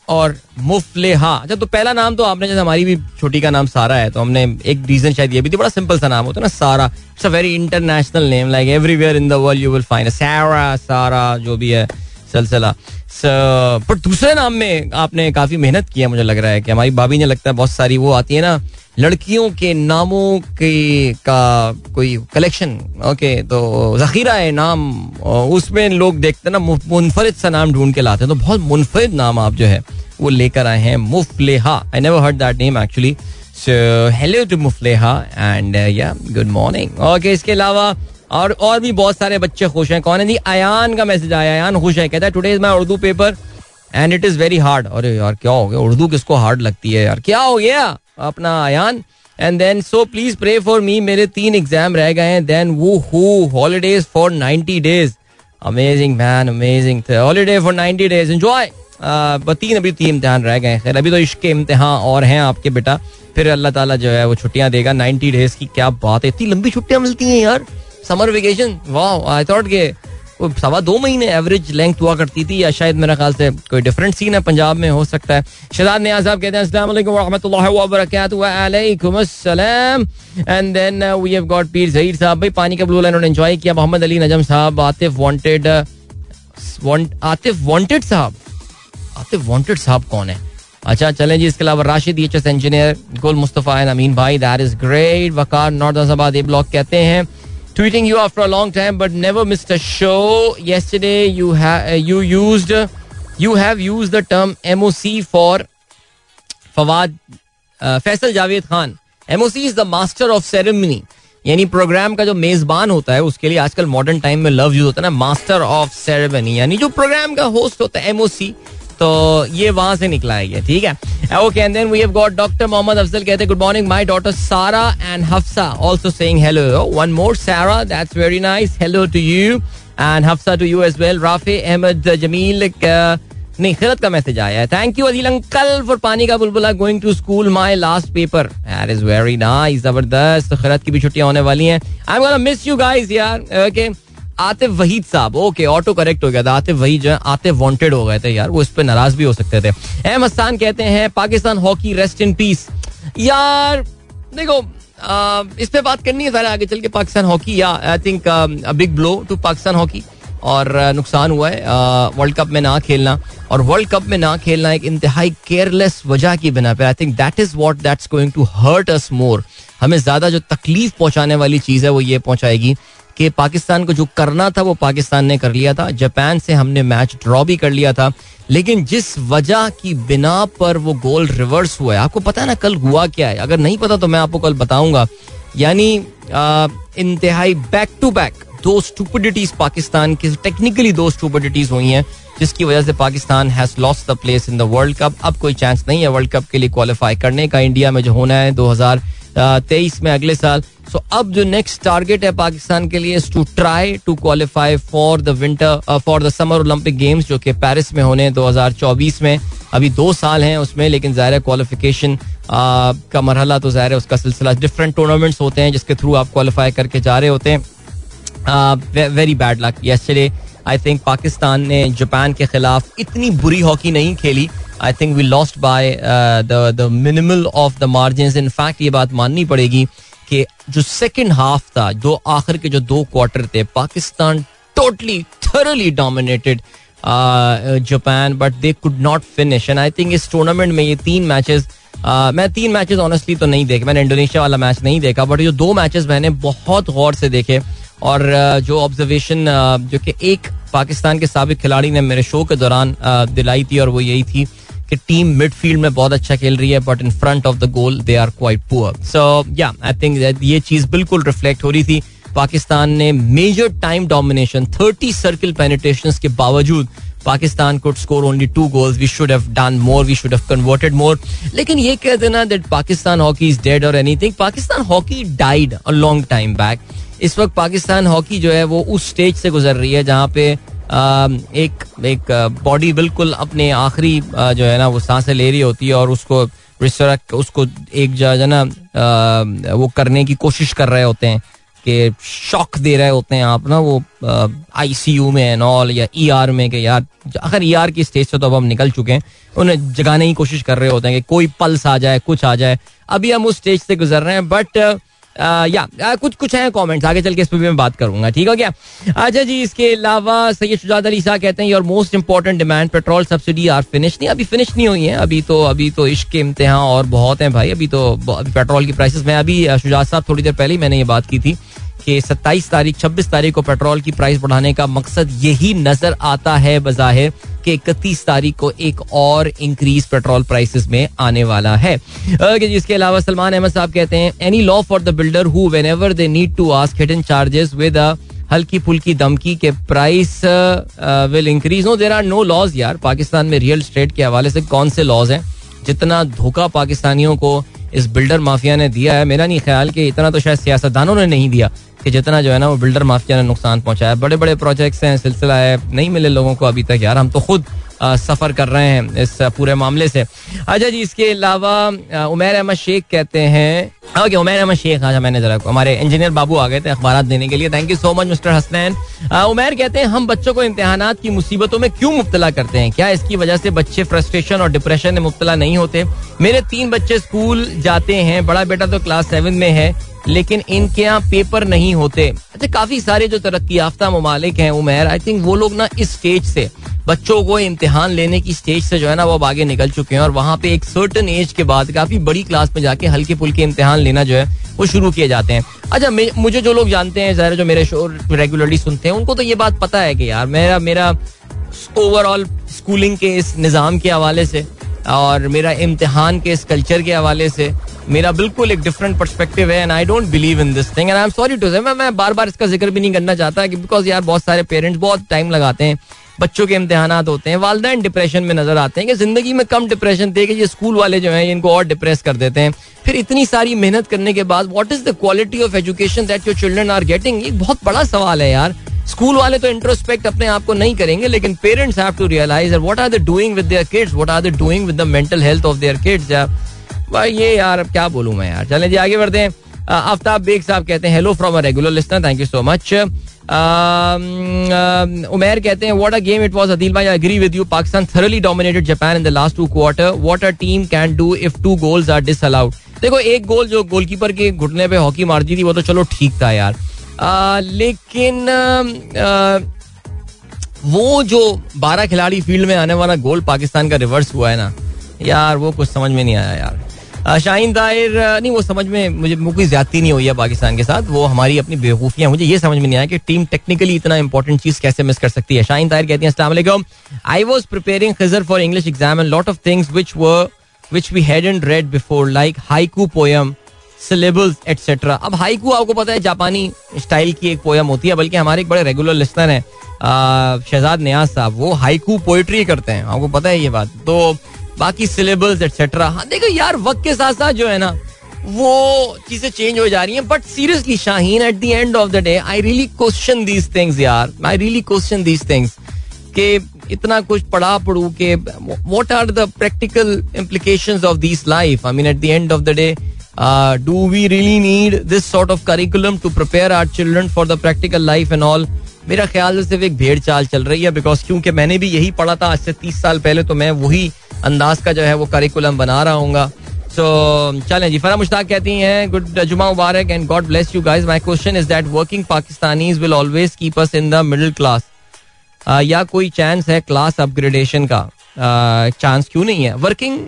और मुफलेहा। अच्छा तो पहला नाम तो आपने, जैसे हमारी भी छोटी का नाम सारा है तो हमने एक रीजन शायद ये भी थी, बड़ा सिंपल सा नाम होता है ना, Sara. It's a very international name like everywhere in the world you will find Sara Sara जो भी है, सिलसिला। पर दूसरे नाम में आपने काफ़ी मेहनत की है, मुझे लग रहा है कि हमारी भाभी ने लगता है बहुत सारी वो आती है ना लड़कियों के नामों के का कोई कलेक्शन ओके तो जखीरा है नाम उसमें लोग देखते ना मुनफरद सा नाम ढूंढ के लाते हैं तो बहुत मुनफरद नाम आप जो है, वो लेकर आए हैं, Mufleha I never heard that name actually so hello to Mufleha and yeah good morning okay इसके अलावा और और भी बहुत सारे बच्चे खुश हैं, कौन है? जी अयान का मैसेज आया अयान खुश है, कहता है today is my Urdu paper and it is very hard अरे यार, क्या हो गया? उर्दू किसको हार्ड लगती है यार? क्या हो गया? अपना Ayan and then so please pray for me मेरे तीन एग्ज़ाम रह गए हैं। देन वो who holidays for ninety days amazing man amazing holiday for ninety days enjoy तीन अभी तीन इम्तिहान रह गए खैर, अभी तो इश्क के इम्तिहान और हैं आपके बेटा। फिर अल्लाह ताला जो है वो छुट्टियाँ देगा। नाइनटी डेज़ की क्या बात है। इतनी लंबी छुट्टियाँ मिलती हैं यार। समर वेकेशन वाह आई थॉट के सवा दो महीने एवरेज लेंथ हुआ करती थी, या शायद मेरा ख्याल से कोई डिफरेंट सीन है पंजाब में, हो सकता है। शहजाद नियाज साहब कहते हैं, अस्सलाम वालेकुम रहमतुल्लाहि व बरकातहू व अस्सलाम and then we have got Pir Zaheer साहब, भाई, पानी का ब्लू लाइन उन्होंने एंजॉय किया, मोहम्मद अली नजम साहब, आतिफ वांटेड आतिफ वांटेड साहब? आतिफ वांटेड साहब कौन है? अच्छा चलें जी, इसके अलावा राशिद एच एस इंजीनियर गुल मुस्तफ़ा अमीन भाई that is great Waqar north A block कहते हैं tweeting you after a long time but never missed a show yesterday you have you used you have used the term MOC for Fawad uh, Faisal Javed Khan MOC is the master of ceremony यानी programme का जो मेजबान होता है उसके लिए आजकल modern time में लव यूज़ होता है ना मास्टर ऑफ़ सेरेमनी यानी जो प्रोग्राम का होस्ट होता है एमओसी तो ये वहाँ से निकला है ये, ठीक है? Okay and then we have got doctor Mohammad Afzal कहते good morning my daughter Sara and Hafsa also saying hello one more Sara that's very nice hello to you and Hafsa to you as well Rafay Ahmed Jameel नहीं खिलत का message आया है। Thank you Adeel uncle for पानी का बुलबुला going to school my last paper that is very nice ज़बरदस्त खिलत की भी छुट्टियाँ होने वाली हैं। I am gonna miss you guys यार okay okay. Atif Waheed sahab okay auto correct हो गया था आतिफ वहीद जो है आतिफ वांटेड हो गए थे यार वो इस पर नाराज़ भी हो सकते थे। अहम हसान कहते हैं Pakistan hockey rest in peace यार देखो आ, इस पे बात करनी है सारे आगे चल के पाकिस्तान हॉकी या I think big blow to Pakistan hockey और नुकसान हुआ है वर्ल्ड कप में ना खेलना और वर्ल्ड कप में ना खेलना एक इंतहाई केयरलेस वजह की बिना पे I think that is what that's going to hurt us more हमें ज़्यादा जो तकलीफ़ पहुँचाने वाली चीज़ है वो ये पहुंचाएगी कि पाकिस्तान को जो करना था, वो पाकिस्तान ने कर लिया था। जापान से हमने मैच ड्रॉ भी कर लिया था। लेकिन जिस वजह की बिना पर वो गोल रिवर्स हुआ है, आपको पता है ना, कल हुआ क्या है? अगर नहीं पता तो मैं आपको कल बताऊँगा। यानी इंतहाई बैक टू बैक दो स्टूपिडिटीज पाकिस्तान की टेक्निकली दो स्टूपिडिटीज हुई हैं, जिसकी वजह से Pakistan has lost the place in the world cup अब कोई चांस नहीं है वर्ल्ड कप के लिए क्वालिफाई करने का। इंडिया में जो होना है दो हज़ार तेईस में अगले साल। सो so, अब जो नेक्स्ट टारगेट है पाकिस्तान के लिए to try to qualify for the winter for the summer Olympic games जो कि पेरिस में होने 2024 में। अभी दो साल हैं उसमें लेकिन ज़ाहिर क्वालिफिकेशन का मरहला तो ज़ाहिर है उसका सिलसिला डिफरेंट टूर्नामेंट्स होते हैं जिसके थ्रू आप क्वालिफाई करके जा रहे होते हैं। Very bad luck yesterday I think Pakistan ने जापान के खिलाफ इतनी बुरी हॉकी नहीं खेली। I think we lost by the minimal of the margin in fact ये बात माननी पड़ेगी कि जो सेकेंड हाफ़ था जो आखिर के जो दो क्वार्टर थे Pakistan totally thoroughly dominated Japan but they could not finish and I think इस टूर्नामेंट में ये तीन मैचेस Uh, मैं तीन मैचेस ऑनेस्टली तो नहीं देखे। मैंने इंडोनेशिया वाला मैच नहीं देखा बट जो दो मैचेस मैंने बहुत गौर से देखे। और uh, जो ऑब्जर्वेशन uh, जो कि एक पाकिस्तान के सबक खिलाड़ी ने मेरे शो के दौरान uh, दिलाई थी और वो यही थी। कि टीम मिडफील्ड में बहुत अच्छा खेल रही है but in front of the goal they are quite poor so yeah I think ये चीज़ बिल्कुल रिफ्लेक्ट हो रही थी। पाकिस्तान ने major time domination thirty circle penetration के बावजूद Pakistan could score only two goals we should have done more we should have converted more लेकिन ये कह देना that Pakistan hockey is dead और anything Pakistan hockey died a long time back इस वक्त Pakistan hockey जो है, वो उस स्टेज से गुजर रही है जहाँ पे एक एक बॉडी बिल्कुल अपने आखिरी जो है ना, वो साँसें ले रही होती है और उसको उसको एक जो है ना वो करने की कोशिश कर रहे होते हैं कि शॉक दे रहे होते हैं आप ना, वो आईसीयू में एंड ऑल या ईआर में कि यार, अगर ईआर की स्टेज से तो अब हम निकल चुके हैं। उन्हें जगाने की कोशिश कर रहे होते हैं कि कोई पल्स आ जाए, कुछ आ जाए। अभी हम उस स्टेज से गुजर रहे हैं बट या कुछ कुछ है कमेंट्स आगे चल के इस पर भी मैं बात करूँगा, ठीक हो गया? अच्छा जी, इसके अलावा सैयद शुजाद अली शाह कहते हैं your most important demand petrol subsidy are finish नहीं, अभी फिनिश नहीं हुई है, अभी तो अभी तो इश्क के इम्तहा और बहुत हैं भाई, अभी तो पेट्रोल की प्राइसेस में अभी शुजात साहब थोड़ी देर पहले ही मैंने ये बात की थी कि 27 तारीख 26 तारीख को पेट्रोल की प्राइस बढ़ाने का मकसद यही नज़र आता है, बजाहिर कि इकतीस तारीख को एक और इंक्रीज पेट्रोल प्राइसेस में आने वाला है। इसके अलावा सलमान अहमद साहब कहते हैं any law for the builder who whenever they need to ask hidden charges with हल्की फुल्की दमकी के price will increase no there are no laws यार। पाकिस्तान में रियल स्टेट के हवाले से कौन से लॉज हैं? जितना धोखा पाकिस्तानियों को इस बिल्डर माफिया ने दिया है, मेरा नहीं ख्याल कि इतना तो शायद सियासतदानों ने नहीं दिया। कि जितना जो है ना वो बिल्डर माफिया ने नुकसान पहुँचाया। बड़े बड़े प्रोजेक्ट्स हैं, सिलसिला है, नहीं मिले लोगों को अभी तक। यार, हम तो खुद सफ़र कर रहे हैं इस पूरे मामले से। अच्छा जी, इसके अलावा उमेर अहमद शेख कहते हैं, ओके, उमेर अहमद शेख, आज मैंने जरा हमारे इंजीनियर बाबू आ गए थे अखबार देने के लिए। Thank you so much mister Hasnain Umair कहते हैं, हम बच्चों को इम्तिहान की मुसीबतों में क्यों मुबतला करते हैं? क्या इसकी वजह से बच्चे फ्रस्ट्रेशन और डिप्रेशन में मुबतला नहीं होते? मेरे तीन बच्चे स्कूल जाते हैं, बड़ा बेटा तो क्लास सेवन में है लेकिन इनके यहाँ पेपर नहीं होते। अच्छा काफ़ी सारे जो तरक्की याफ्ता ममालिक हैं, उमेर आई थिंक वो लोग ना इस स्टेज से, बच्चों को इम्तिहान लेने की स्टेज से जो है ना, वो अब आगे निकल चुके हैं और वहाँ पे एक सर्टन एज के बाद काफ़ी बड़ी क्लास में जाके हल्के फुल्के इम्तिहान लेना जो है, वो शुरू किए जाते हैं। अच्छा मुझे जो लोग जानते हैं जो मेरे शो रेगुलरली सुनते हैं, उनको तो ये बात पता है कि यार, मेरा मेरा ओवरऑल स्कूलिंग के इस निज़ाम के हवाले से और मेरा इम्तिहान के इस कल्चर के हवाले से मेरा बिल्कुल एक डिफरेंट परस्पेक्टिव है and I don't believe in this thing and I am sorry to say मैं बार बार इसका ज़िक्र भी नहीं करना चाहता कि बिकॉज़ यार बहुत सारे पेरेंट्स बहुत टाइम लगाते हैं, बच्चों के इम्तिहान होते हैं, वालदेन डिप्रेशन में नज़र आते हैं कि ज़िंदगी में कम डिप्रेशन थे कि ये स्कूल वाले जो हैं इनको और डिप्रेस कर देते हैं। फिर इतनी सारी मेहनत करने के बाद what is the quality of education that your children are getting एक बहुत बड़ा सवाल है यार। स्कूल वाले तो इंट्रोस्पेक्ट अपने आप को नहीं करेंगे, लेकिन parents have to realize what are they doing with their kids what are they doing with the mental health of their kids भाई ये यार क्या बोलूँ मैं यार? चलें जी, आगे बढ़ते हैं। आफ्ताब बेग साहब कहते हैं hello from a regular listener thank you so much Umair कहते हैं what a game it was Adeel भाई agree with you Pakistan thoroughly dominated Japan in the last two quarter what a team can do if two goals are disallowed देखो, एक गोल जो goalkeeper के घुटने पे hockey मार दी थी, वो तो चलो ठीक था यार। लेकिन वो जो बारह खिलाड़ी फ़ील्ड में आने वाला गोल पाकिस्तान का रिवर्स हुआ है ना, यार वो कुछ समझ में नहीं आया यार। शाहीन ताहिर नहीं, वो समझ में, मुझे कोई ज़्यादा नहीं हुई है पाकिस्तान के साथ, वो हमारी अपनी बेवकूफियाँ मुझे ये समझ में नहीं आया कि टीम टेक्निकली इतना इंपॉर्टेंट चीज़ कैसे मिस कर सकती है। शाहीन ताहिर कहती है I was preparing Khizar for English exam and lot of things which were which we had and read before like haiku poem syllables etcetera अब हाइकू आपको पता है, जापानी स्टाइल की एक पोयम होती है, बल्कि हमारे एक बड़े रेगुलर लिस्टर हैं शहजाद न्याज साहब, वो हाइकू पोएट्री करते हैं। आपको पता है ये बात। तो बाकी सिलेबल्स एटसेट्रा हाँ देखो यार, वक्त के साथ साथ जो है ना, वो चीज़ें चेंज हो जा रही हैं but seriously Shaheen at the end of the day I really question these things यार। I really question these things के इतना कुछ पढ़ा पढ़ू के what are the practical implications of this life I mean at the end of the day do we really need this sort of curriculum to prepare our children for the practical life and all मेरा ख्याल से सिर्फ़ एक भेड़ चाल चल रही है बिकॉज़ क्योंकि मैंने भी यही पढ़ा था आज से तीस साल पहले तो मैं वही अंदाज का जो है वो करिकुलम बना रहा हूँ सो चलें जी फरा मुश्ताक कहती हैं गुड जुमा मुबारक and God bless you guys my question is that working Pakistanis will always keep us in the middle class या कोई चांस है क्लास अपग्रेडेशन का? चांस uh, क्यों नहीं है? Working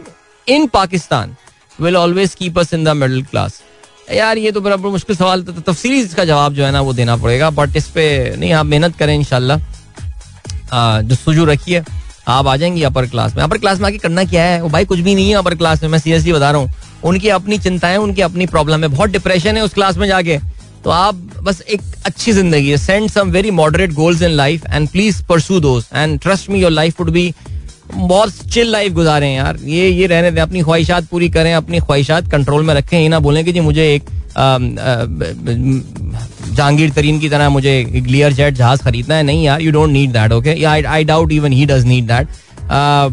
in Pakistan will always keep us in the middle class यार, ये तो बराबर मुश्किल सवाल तो तफसीली इसका जवाब जो है ना, वो देना पड़ेगा। बट इस पे नहीं, आप मेहनत करें इनशाला जो सुजू रखिए आप आ जाएँगे अपर क्लास में। अपर क्लास में आके करना क्या है? वो भाई कुछ भी नहीं है अपर क्लास में, मैं सीरियसली बता रहा हूँ। उनकी अपनी चिंताएँ, उनकी अपनी प्रॉब्लम है। बहुत डिप्रेशन है उस क्लास में जाके। तो आप बस एक अच्छी ज़िंदगी है। Send some very moderate goals in life and please pursue those and trust me your life would be बहुत चिल लाइफ गुजारे यार। ये ये रहने दें, अपनी ख्वाहिशात पूरी करें, अपनी ख्वाहिशात कंट्रोल में रखें। ये ना बोलें कि जी मुझे एक जहांगीर तरीन की तरह मुझे ग्लियर जेट जहाज़ खरीदना है। नहीं यार you don't need that okay I doubt even he does need that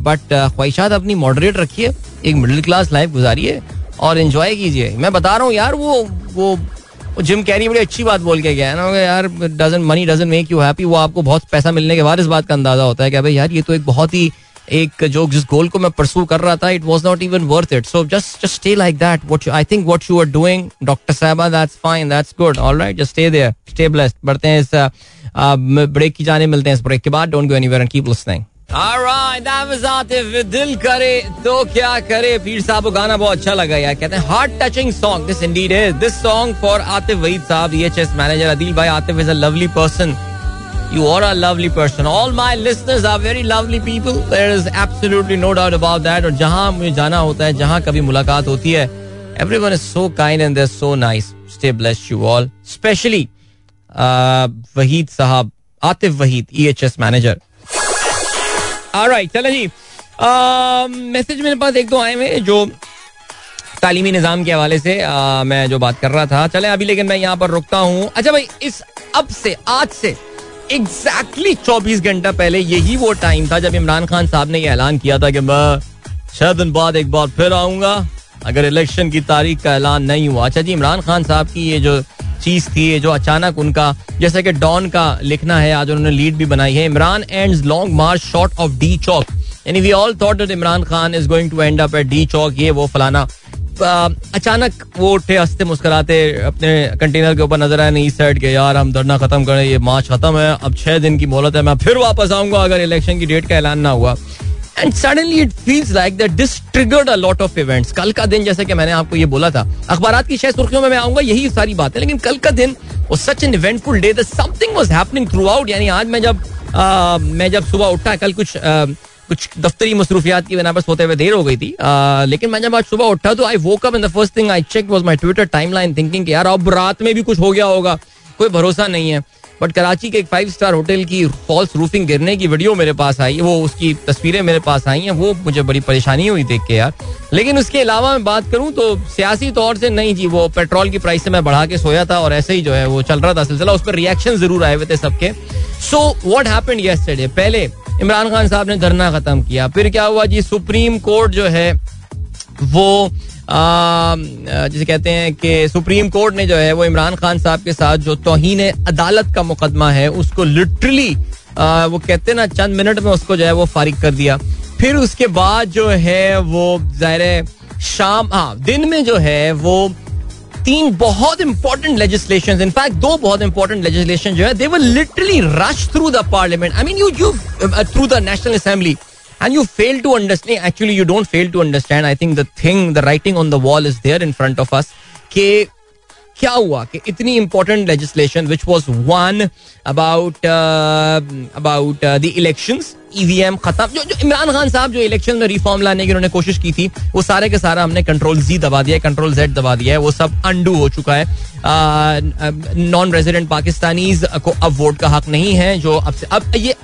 but ख्वाहिशात अपनी मॉडरेट रखिए, एक मिडिल क्लास लाइफ गुजारिए और इन्जॉय कीजिए। मैं बता रहा हूँ यार, वो वो जिम कैरी बड़ी अच्छी बात बोल के गया है ना यार doesn't money doesn't make you happy वो आपको बहुत पैसा मिलने के बाद इस बात का अंदाज़ा होता है कि भाई यार, ये तो एक बहुत ही एक जो जिस गोल को मैं परसू कर रहा था it was not even worth it so just just stay like that what I think what you are doing doctor sahiba that's fine that's good alright just stay there stay blessed बढ़ते हैं इस break की जाने, मिलते हैं इस break के बाद. Don't go anywhere and keep listening. दिल करे तो क्या करे? पीर साहब को गाना बहुत अच्छा लगा यार. कहते हैं heart touching song this indeed is this song for Atif Waheed sahab EHS manager Adeel भाई Atif is a lovely person You are a lovely person. All my listeners are very lovely people. There is absolutely no doubt about that. और जहाँ मुझे जाना होता है जहाँ कभी मुलाकात होती है everyone is so kind and they're so nice. Stay blessed you all. Especially uh, Waheed साहब Atif Waheed EHS manager. Alright, चलो जी मैसेज uh, मेरे पास एक दो आए हुए जो तालीमी निज़ाम के हवाले से आ, uh, मैं जो बात कर रहा था चले अभी लेकिन मैं यहाँ पर रुकता हूँ अच्छा भाई इस अब से आज से एग्जैक्टली चौबीस घंटा पहले यही वो टाइम था जब इमरान खान साहब ने यह ऐलान किया था कि मैं छह दिन बाद एक बार फिर आऊँगा, अगर इलेक्शन की तारीख का ऐलान नहीं हुआ। अच्छा जी, इमरान खान साहब की ये जो चीज़ थी, ये जो अचानक उनका, जैसे कि डॉन का लिखना है, आज उन्होंने लीड भी बनाई है। Imran and long march short of D Chowk यानी we all thought Imran Khan is going to end up at D Chowk ये वो फलाना अचानक वो उठे हँसते मुस्कुराते अपने कंटेनर के ऊपर नज़र आए नहीं साइड के यार हम धरना खत्म करें ये मार्च खत्म है अब छह दिन की मोहलत है मैं फिर वापस आऊँगा अगर इलेक्शन की डेट का ऐलान ना हुआ। And suddenly it feels like that this triggered a lot of events कल का दिन जैसे कि मैंने आपको ये बोला था अखबार की छह सुर्खियों में मैं आऊँगा यही सारी बात है लेकिन कल का दिन such an eventful day that something was happening throughout यानी आज मैं जब आ, मैं जब सुबह उठा कल कुछ आ, कुछ दफ्तरी मसरूफियात की बिना पर सोते हुए देर हो गई थी। आ, लेकिन मैं जब आज सुबह उठा तो I woke up in the first thing I check was my Twitter timeline thinking यार अब रात में भी कुछ हो गया होगा। कोई भरोसा नहीं है। बट कराची के एक फाइव स्टार होटल की फॉल्स रूफिंग गिरने की वीडियो मेरे पास आई, वो उसकी तस्वीरें मेरे पास आई हैं, वो मुझे बड़ी परेशानी हुई देख के यार। लेकिन उसके अलावा मैं बात करूँ तो सियासी तौर से नहीं जी, वो पेट्रोल की प्राइस से मैं बढ़ा के सोया था और ऐसे ही जो है वो चल रहा था सिलसिला, उस पर रिएक्शन ज़रूर आए हुए थे सबके। सो वॉट हैपेंड यस्टरडे पहले इमरान खान साहब ने धरना खत्म किया, फिर क्या हुआ जी? सुप्रीम कोर्ट जो है, वो जिसे कहते हैं कि सुप्रीम कोर्ट ने जो है वो इमरान खान साहब के साथ जो तोहन अदालत का मुकदमा है, उसको लिटरली वो कहते हैं ना, चंद मिनट में उसको जो है वो फारिग कर दिया। फिर उसके बाद जो है वो ज़ाहिर शाम हाँ दिन में जो है वो तीन बहुत इंपॉर्टेंट लेजिस्लेशन इनफैक्ट दो बहुत इंपॉर्टेंट लेजिस्लेशन जो है they were literally rush through the parliament I mean you you through the national assembly and you fail to understand actually you don't fail to understand i think the thing the writing on the wall is there in front of us कि क्या हुआ कि इतनी important legislation which was one about about the election EVM खत्म। जो जो, इमरान खान साहब जो इलेक्शन में रिफॉर्म लाने की उन्होंने कोशिश की थी, वो सारे के सारा हमने कंट्रोल जी दबा दिया है कंट्रोल जेड दबा दिया है, वो सब अंडू हो चुका है। नॉन रेजिडेंट पाकिस्तानी को अब वोट का हक नहीं है, जो अब से, अब ये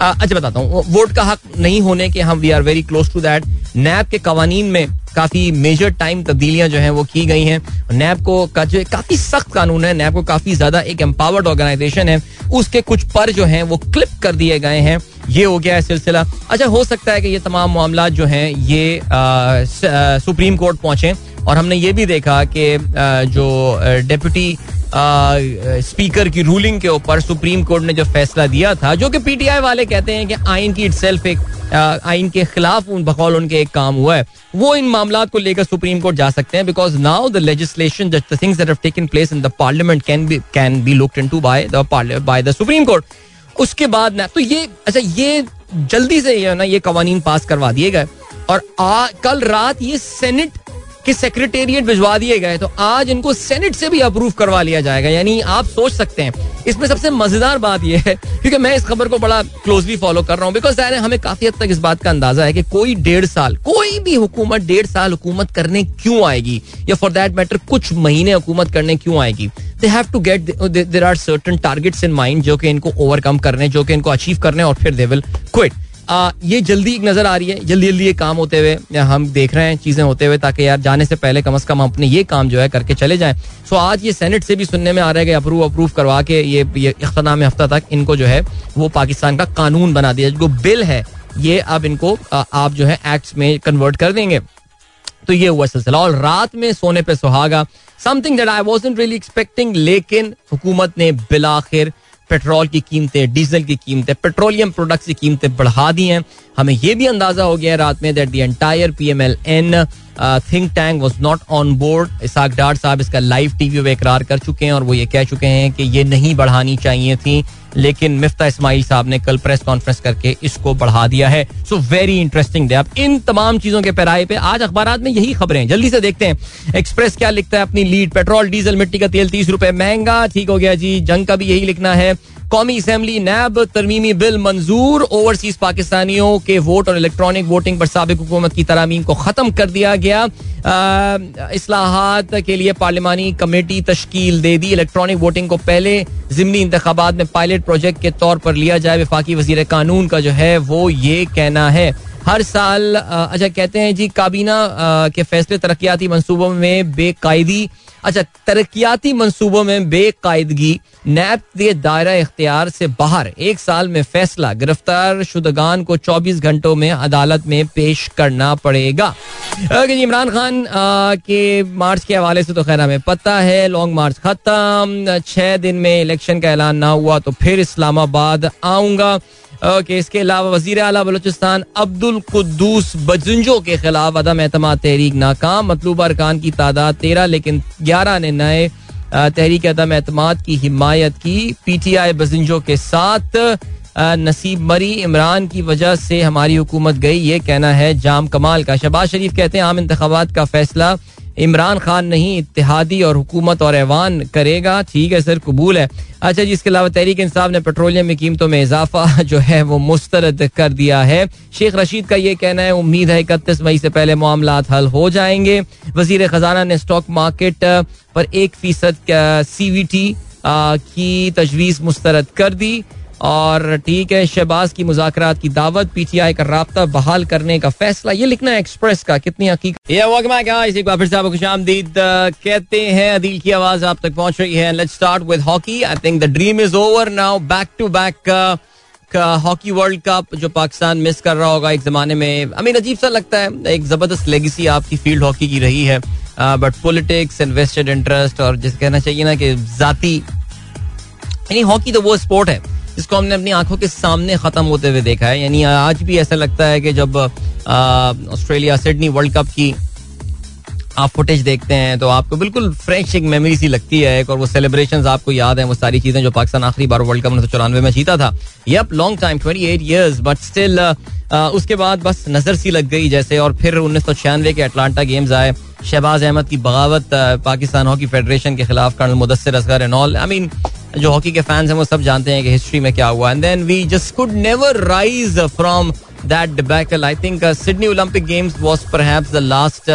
अच्छा बताता हूँ वोट का हक नहीं होने के हम we are very close to that NAB के कवानीन में काफ़ी मेजर टाइम तब्दीलियाँ जो हैं वो की गई हैं। नैब को का जो काफ़ी सख्त कानून है, नैब को काफ़ी ज़्यादा एक एम्पावर्ड ऑर्गेनाइजेशन है, उसके कुछ पर जो हैं वो क्लिप कर दिए गए हैं। ये हो गया है सिलसिला। अच्छा हो सकता है कि ये तमाम मामला जो हैं ये सुप्रीम कोर्ट पहुँचे, और हमने ये भी देखा कि जो डेप्यूटी स्पीकर की रूलिंग के ऊपर सुप्रीम कोर्ट ने जो फैसला दिया था जो कि पीटीआई वाले कहते हैं कि आइन की इटसेल्फ एक आइन के खिलाफ उन बकौल उनके एक काम हुआ है। वो इन मामला को लेकर सुप्रीम कोर्ट जा सकते हैं because now the legislation things that have taken place in the parliament can be can be looked into by the by the supreme court उसके बाद ना तो ये अच्छा ये जल्दी से ये ना ये कवानीन पास करवा दिए गए। और आ, कल रात ये सेनेट कि सेक्रेटेरिएट भिजवा दिए गए तो आज इनको सेनेट से भी अप्रूव करवा लिया जाएगा। यानी आप सोच सकते हैं। इसमें सबसे मज़ेदार बात यह है, क्योंकि मैं इस खबर को बड़ा क्लोजली फॉलो कर रहा हूँ बिकॉज़ है हमें काफ़ी हद तक इस बात का अंदाज़ा है कि कोई डेढ़ साल, कोई भी हुकूमत, डेढ़ साल हुकूमत करने क्यों आएगी? या फॉर दैट मैटर कुछ महीने हुकूमत करने क्यों आएगी? They have to get there are certain targets in mind जो कि इनको ओवरकम करने, जो कि इनको अचीव करने, और फिर दे विल क्विट आ, ये जल्दी नज़र आ रही है जल्दी जल्दी ये काम होते हुए हम देख रहे हैं चीज़ें होते हुए ताकि यार जाने से पहले कम अज कम अपने ये काम जो है करके चले जाएँ। सो आज ये सेनेट से भी सुनने में आ रहा है कि अप्रूव अप्रूव करवा के ये, ये इख्ताम हफ़्ता तक इनको जो है वो पाकिस्तान का कानून बना दिया जो बिल है ये अब इनको आप जो है एक्ट में कन्वर्ट कर देंगे। तो ये हुआ सिलसिला और रात में सोने पे सुहागा। Something that I wasn't really expecting लेकिन हुकूमत ने बिलाखिर पेट्रोल की कीमतें, डीजल की कीमतें, पेट्रोलियम प्रोडक्ट्स की कीमतें बढ़ा दी हैं। हमें यह भी अंदाज़ा हो गया है रात में that the entire P M L N think tank was not on board Ishaq Dar sahab इसका लाइव टीवी में इकरार कर चुके हैं और वो ये कह चुके हैं कि ये नहीं बढ़ानी चाहिए थी, लेकिन मिफ्ता इस्माइल साहब ने कल प्रेस कॉन्फ्रेंस करके इसको बढ़ा दिया है। सो वेरी इंटरेस्टिंग डे अब इन तमाम चीज़ों के पैराए पे आज अखबार में यही खबरें जल्दी से देखते हैं। एक्सप्रेस क्या लिखता है अपनी लीड पेट्रोल, डीजल, मिट्टी का तेल तीस रुपए महँगा, ठीक हो गया जी। जंग का भी यही लिखना है। कौमी असम्बली नैब तरमीमी बिल मंजूर। ओवरसीज पाकिस्तानियों के वोट और इलेक्ट्रॉनिक वोटिंग पर सबक हुकूमत की तरामीम को खत्म कर दिया गया। असलाहत के लिए पार्लिमानी कमेटी तश्कील दे दी। इलेक्ट्रॉनिक वोटिंग को पहले जिमनी इंतबात में पायलट प्रोजेक्ट के तौर पर लिया जाए। विफाकी वज़ीर कानून का जो है, वो ये कहना है। हर साल अच्छा कहते हैं जी, काबीना के फैसले तरक्याती मनसूबों में बेकायदी अच्छा तरक्याती मनसूबों में बेकायदगी, नैब के दायरा इख्तियार से बाहर, एक साल में फैसला, गिरफ़्तार शुदगान को 24 घंटों में अदालत में पेश करना पड़ेगा। इमरान खान के मार्च के हवाले से तो खैर हमें पता है, लॉन्ग मार्च खत्म, छह दिन में इलेक्शन का ऐलान ना हुआ तो फिर इस्लामाबाद आऊँगा। ओके इसके अलावा वज़ीर अला बलोचिस्तान अब्दुल कुद्दूस बजंजो के खिलाफ अदम एतम तहरीक नाकाम। मतलूबा अरकान की तादाद तेरह, लेकिन ग्यारह ने नए तहरीक अदम एतमाद की हिमायत की। पी टी आई बजिंजो के साथ नसीब मरी इमरान की वजह से हमारी हुकूमत गई। ये कहना है जाम कमाल का। शबाज शरीफ कहते हैं, आम इंतबात का फैसला इमरान खान नहीं इतिहादी और हुकूमत और ऐवान करेगा। ठीक है सर, कबूल है। अच्छा जी, इसके अलावा तहरीक इंसाफ ने पेट्रोलियम की कीमतों में इजाफा जो है, वो मुस्तरद कर दिया है। शेख रशीद का ये कहना है, उम्मीद है इकतीस मई से पहले मामला हल हो जाएँगे। वज़ीर खजाना ने स्टॉक मार्केट पर एक फ़ीसद सी वी टी की तजवीज़ मुस्तरद कर दी। और ठीक है, शहबाज की मुजाकर की दावत, पीटीआई का रबता बहाल करने का फैसला, ये लिखना है एक्सप्रेस का, कितनी हकीकत। इसी बार फिर से आपको खुश आमदीद कहते हैं, अदील की आवाज़ आप तक पहुँच रही है। Let's start with hockey I think the dream is over now back to back hockey world cup जो पाकिस्तान मिस कर रहा होगा एक जमाने में। आई मीन अजीब सा लगता है, एक ज़बरदस्त लेगेसी आपकी फ़ील्ड हॉकी की रही है। बट पॉलिटिक्स इन्वेस्टेड इंटरेस्ट और जिस कहना चाहिए ना कि जाती, यानी हॉकी तो वो स्पोर्ट है। जिसको हमने अपनी आँखों के सामने खत्म होते हुए देखा है। यानी आज भी ऐसा लगता है कि जब ऑस्ट्रेलिया सिडनी वर्ल्ड कप की आप फुटेज देखते हैं तो आपको बिल्कुल फ्रेश एक मेमोरी सी लगती है एक, और वो सेलिब्रेशन आपको याद है, वो सारी चीज़ें जो पाकिस्तान आखिरी बार वर्ल्ड कप उन्नीस सौ चौरानवे में जीता था। ये yup long time twenty eight years but still उसके बाद बस नज़र सी लग गई जैसे, और फिर उन्नीस सौ छियानवे के अटलांटा गेम्स आए। शहबाज अहमद की बगावत पाकिस्तान हॉकी फेडरेशन के खिलाफ colonel Mudassar Asghar and all I mean जो हॉकी के फैंस हैं, वो सब जानते हैं कि हिस्ट्री में क्या हुआ। And then we just could never rise from that debacle I think Sydney Olympic games was the last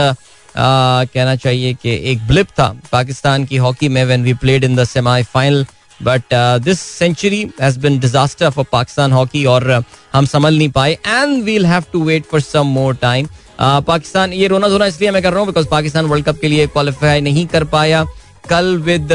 कहना चाहिए कि एक ब्लिप था पाकिस्तान की हॉकी में when we played in the semifinal but this century has been disaster for Pakistan hockey और हम संभल नहीं पाए and we'll have to wait for some more time Pakistan, ये रोना धोना इसलिए मैं कर रहा हूँ बिकॉज़ पाकिस्तान वर्ल्ड कप के लिए क्वालिफाई नहीं कर पाया। कल with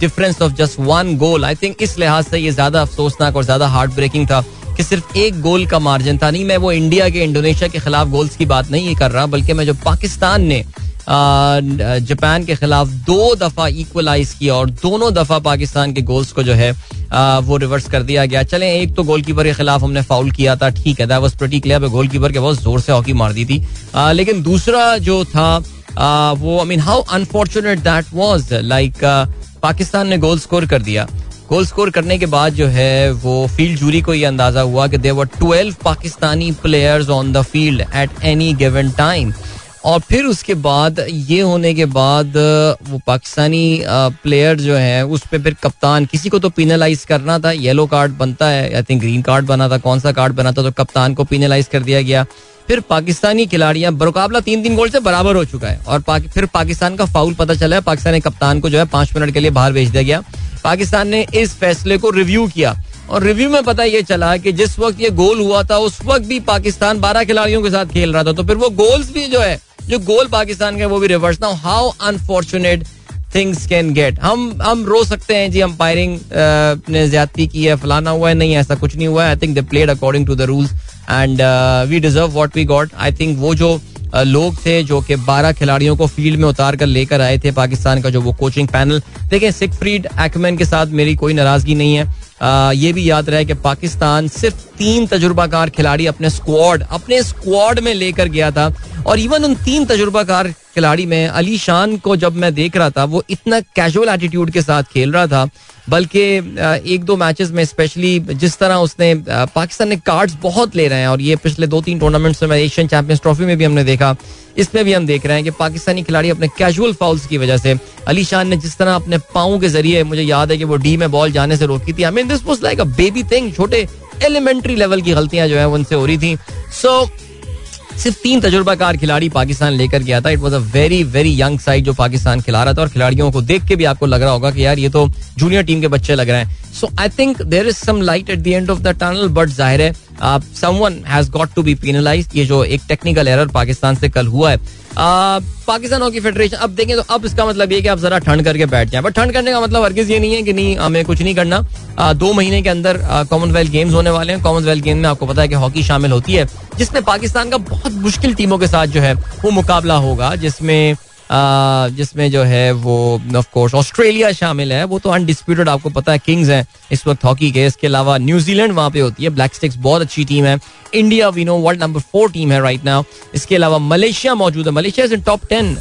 difference of just one goal I think इस लिहाज से ये ज़्यादा अफसोसनाक और ज़्यादा हार्ट ब्रेकिंग था। कि सिर्फ़ एक गोल का मार्जिन था। नहीं, मैं वो इंडिया के इंडोनेशिया के खिलाफ गोल्स की बात नहीं कर रहा, बल्कि मैं जो पाकिस्तान ने जापान के खिलाफ दो दफ़ा इक्वलाइज किया और दोनों दफ़ा पाकिस्तान के गोल्स को जो है वो रिवर्स कर दिया गया। चले, एक तो गोलकीपर के खिलाफ हमने फाउल किया था, ठीक है दैट वाज क्लियर गोलकीपर के बहुत ज़ोर से हॉकी मार दी थी। लेकिन दूसरा जो था वो I mean how unfortunate that was like Pakistan ने गोल स्कोर कर दिया। गोल स्कोर करने के बाद जो है वो फ़ील्ड जूरी को ये अंदाज़ा हुआ कि there were twelve Pakistani players on the field at any given time और फिर उसके बाद ये होने के बाद वो पाकिस्तानी प्लेयर जो है उस पर फिर कप्तान किसी को तो पिनलाइज करना था येलो कार्ड बनता है आई थिंक ग्रीन कार्ड बना था कौन सा कार्ड बना था तो कप्तान को पिनलाइज कर दिया गया। फिर पाकिस्तानी खिलाड़ियाँ मुकाबला तीन तीन गोल से बराबर हो चुका है। और पाकि, फिर पाकिस्तान का फाउल पता चला है पाकिस्तानी कप्तान को जो है पाँच मिनट के लिए बाहर भेज दिया गया। पाकिस्तान ने इस फैसले को रिव्यू किया। और रिव्यू में पता ये चला कि जिस वक्त ये गोल हुआ था, उस वक्त भी पाकिस्तान बारह खिलाड़ियों के साथ खेल रहा था। तो फिर वो गोल्स भी जो है, जो गोल पाकिस्तान का वो भी रिवर्स ना how unfortunate things can get हम हम रो सकते हैं जी अंपायरिंग ने ज्यादती की है, फलाना हुआ है, नहीं, ऐसा कुछ नहीं हुआ है। I think they played according to the rules and we deserve what we got I think वो जो लोग थे जो कि 12 खिलाड़ियों को फ़ील्ड में उतार कर लेकर आए थे पाकिस्तान का जो वो कोचिंग पैनल देखें सिकफ्रीड एक्मैन के साथ मेरी कोई नाराज़गी नहीं है। आ, ये भी याद रहे कि पाकिस्तान सिर्फ़ तीन तजुर्बाकार खिलाड़ी अपने स्क्वाड अपने स्क्वाड में लेकर गया था। और इवन उन तीन तजुर्बाकार खिलाड़ी में अली शान को जब मैं देख रहा था वो इतना कैजुअल एटीट्यूड के साथ खेल रहा था बल्कि एक दो मैचेस में स्पेशली जिस तरह उसने पाकिस्तान ने कार्ड्स बहुत ले रहे हैं और ये पिछले दो तीन टूर्नामेंट्स में एशियन चैंपियंस ट्रॉफी में भी हमने देखा इसमें भी हम देख रहे हैं कि पाकिस्तानी खिलाड़ी अपने कैजुअल फाउल्स की वजह से अली शान ने जिस तरह अपने पाओ के ज़रिए मुझे याद है कि वो डी में बॉल जाने से रोकी थी I mean this was like a baby thing छोटे एलिमेंट्री लेवल की गलतियाँ जो है उनसे हो रही थी। सो so, सिर्फ़ तीन तजुर्बाकार खिलाड़ी पाकिस्तान लेकर गया था it was a very very young side जो पाकिस्तान खिला रहा था और खिलाड़ियों को देख के भी आपको लग रहा होगा कि यार ये तो जूनियर टीम के बच्चे लग रहे हैं। So I think there is some light at the end of the tunnel but ज़ाहिर है someone has got to be penalise ये जो एक टेक्निकल एरर पाकिस्तान से कल हुआ है। पाकिस्तान हॉकी फेडरेशन अब देखें तो अब इसका मतलब ये कि आप जरा ठंड करके बैठ जाए। बट ठंड करने का मतलब हरगिज ये नहीं है कि नहीं हमें कुछ नहीं करना। आ, दो महीने के अंदर कॉमनवेल्थ गेम्स होने वाले हैं। कॉमनवेल्थ गेम में आपको पता है कि हॉकी शामिल होती है जिसमें पाकिस्तान का बहुत मुश्किल टीमों के साथ जो है वो मुकाबला होगा जिसमें जिसमें जो है वो ऑफ़ कोर्स ऑस्ट्रेलिया शामिल है। वो तो अनडिस्प्यूटेड आपको पता है किंग्स हैं इस वक्त हॉकी के। इसके अलावा न्यूजीलैंड वहाँ पे होती है। ब्लैक स्टिक्स बहुत अच्छी टीम है। India we know world number four team है राइट नाउ इसके अलावा मलेशिया मौजूद है। Malaysia is in top ten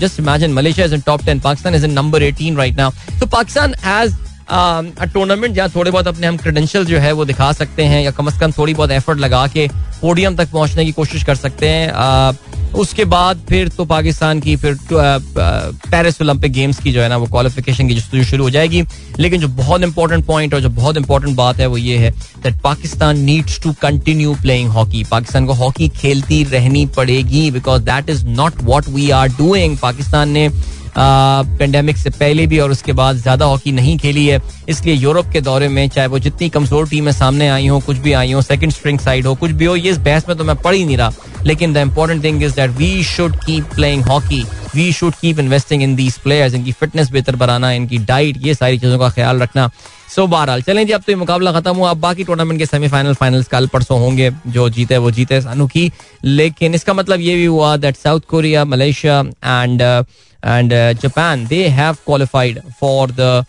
just imagine Malaysia is in top ten Pakistan is in number eighteen right now तो Pakistan has tournament जहाँ थोड़े बहुत अपने हम क्रेडेंशियल जो है वो दिखा सकते हैं, या कम अज कम थोड़ी बहुत एफर्ट लगा के पोडियम तक पहुँचने की कोशिश कर सकते हैं। उसके बाद फिर तो पाकिस्तान की, फिर पेरिस ओलंपिक गेम्स की जो है ना, वो क्वालिफिकेशन की जो शुरू हो जाएगी। लेकिन जो बहुत इंपॉर्टेंट पॉइंट और जो बहुत इंपॉर्टेंट बात है वो ये है that Pakistan needs to continue playing hockey Pakistan को हॉकी खेलती रहनी पड़ेगी because that is not what we are doing Pakistan ने पेंडेमिक से पहले भी और उसके बाद ज़्यादा हॉकी नहीं खेली है। इसलिए यूरोप के दौरे में, चाहे वो जितनी कमज़ोर टीमें सामने आई हो, कुछ भी आई हो सेकंड स्ट्रिंग साइड हो, कुछ भी हो, ये इस बहस में तो मैं पढ़ ही नहीं रहा। लेकिन the important thing is that we should keep playing hockey we should keep investing in these players इनकी फिटनेस बेहतर बनाना, इनकी डाइट ये सारी चीज़ों का ख्याल रखना। सो बहरहाल, चलें जी, अब तो ये मुकाबला खत्म हुआ। अब बाकी टूर्नामेंट के सेमीफाइनल फाइनल्स कल, परसों होंगे। जो जीते, वो जीते सानू की। लेकिन इसका मतलब ये भी हुआ that South Korea Malaysia and and Japan they have qualified for the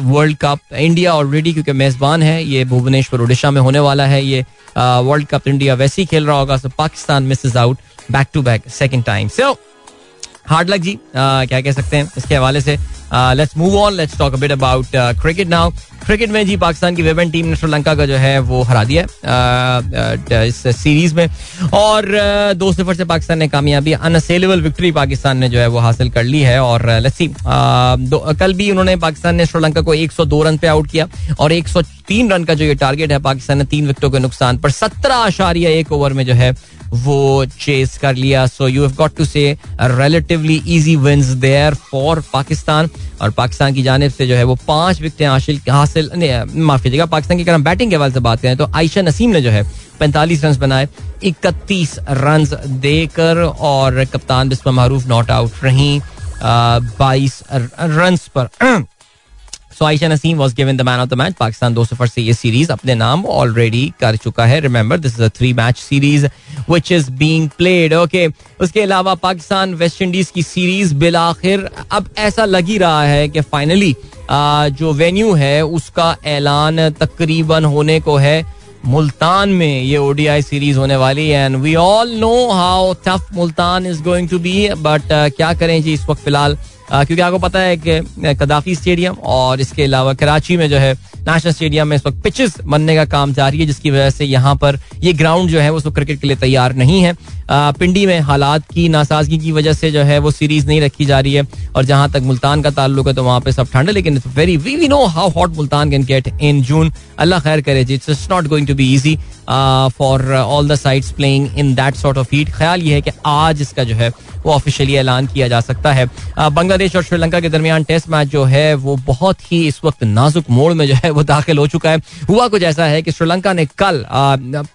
world cup India already क्योंकि मेजबान है, ये भुवनेश्वर उड़ीसा में होने वाला है, ये वर्ल्ड कप इंडिया वैसे ही खेल रहा होगा so Pakistan miss is out back to back second time so hard luck जी क्या कह सकते हैं, इसके हवाले से let's move on let's talk a bit about cricket now cricket में जी पाकिस्तान की वेबन टीम ने श्रीलंका का जो है वो हरा दिया इस सीरीज़ में। और दो सिफर से पाकिस्तान ने कामयाबी अनअसेलेबल विक्ट्री पाकिस्तान ने जो है वो हासिल कर ली है। और लेट्स सी कल भी उन्होंने पाकिस्तान ने श्रीलंका को 102 रन पे आउट किया और 103 रन का जो ये टारगेट है, पाकिस्तान ने तीन विकेटों के नुकसान पर सत्रह आशारिया एक ओवर में जो है वो चेस कर लिया। So you have got to say relatively easy wins there for Pakistan. और पाकिस्तान की जानब से जो है वो पाँच विकटें हासिल हासिल माफ़ कीजिएगा, पाकिस्तान की अगर हम बैटिंग के हवाले से बात करें तो आयशा नसीम ने जो है पैंतालीस रन बनाए, इकतीस रन देकर और कप्तान बिस्मा मारूफ नॉट आउट रही बाईस रन पर। So Ayesha Naseem was given the man of the match Pakistan दो सफ़र से ये सीरीज़ अपने नाम ऑलरेडी कर चुका है remember this is a three match series which is being played okay उसके अलावा पाकिस्तान वेस्ट इंडीज की सीरीज़ बिल आखिर अब ऐसा लग ही रहा है कि फाइनली जो वेन्यू है उसका ऐलान तकरीबन होने को है मुल्तान में ये ओडीआई सीरीज़ होने वाली है and we all know how tough Multan is going to be but क्या करें जी इस वक्त फ़िलहाल? क्योंकि आपको पता है कि कदाफी स्टेडियम और इसके अलावा कराची में जो है नेशनल स्टेडियम में इस वक्त पिचेस बनने का काम जारी है, जिसकी वजह से यहाँ पर ये ग्राउंड जो है, वो क्रिकेट के लिए तैयार नहीं है। पिंडी में हालात की नासाजगी की वजह से जो है, वो सीरीज़ नहीं रखी जा रही है और जहाँ तक मुल्तान का ताल्लुक है तो वहाँ पे सब ठंड है, लेकिन very we we know how hot Multan can get in June अल्लाह खैर करे जी it's not going to be easy for all the sides playing in that sort of heat ख्याल ये है कि आज इसका जो है वो ऑफिशियली ऐलान किया जा सकता है। बांग्लादेश और श्रीलंका के दरमियान टेस्ट मैच जो है, वो बहुत ही इस वक्त नाजुक मोड़ में जो है, वो दाखिल हो चुका है। हुआ कुछ ऐसा है कि श्रीलंका ने कल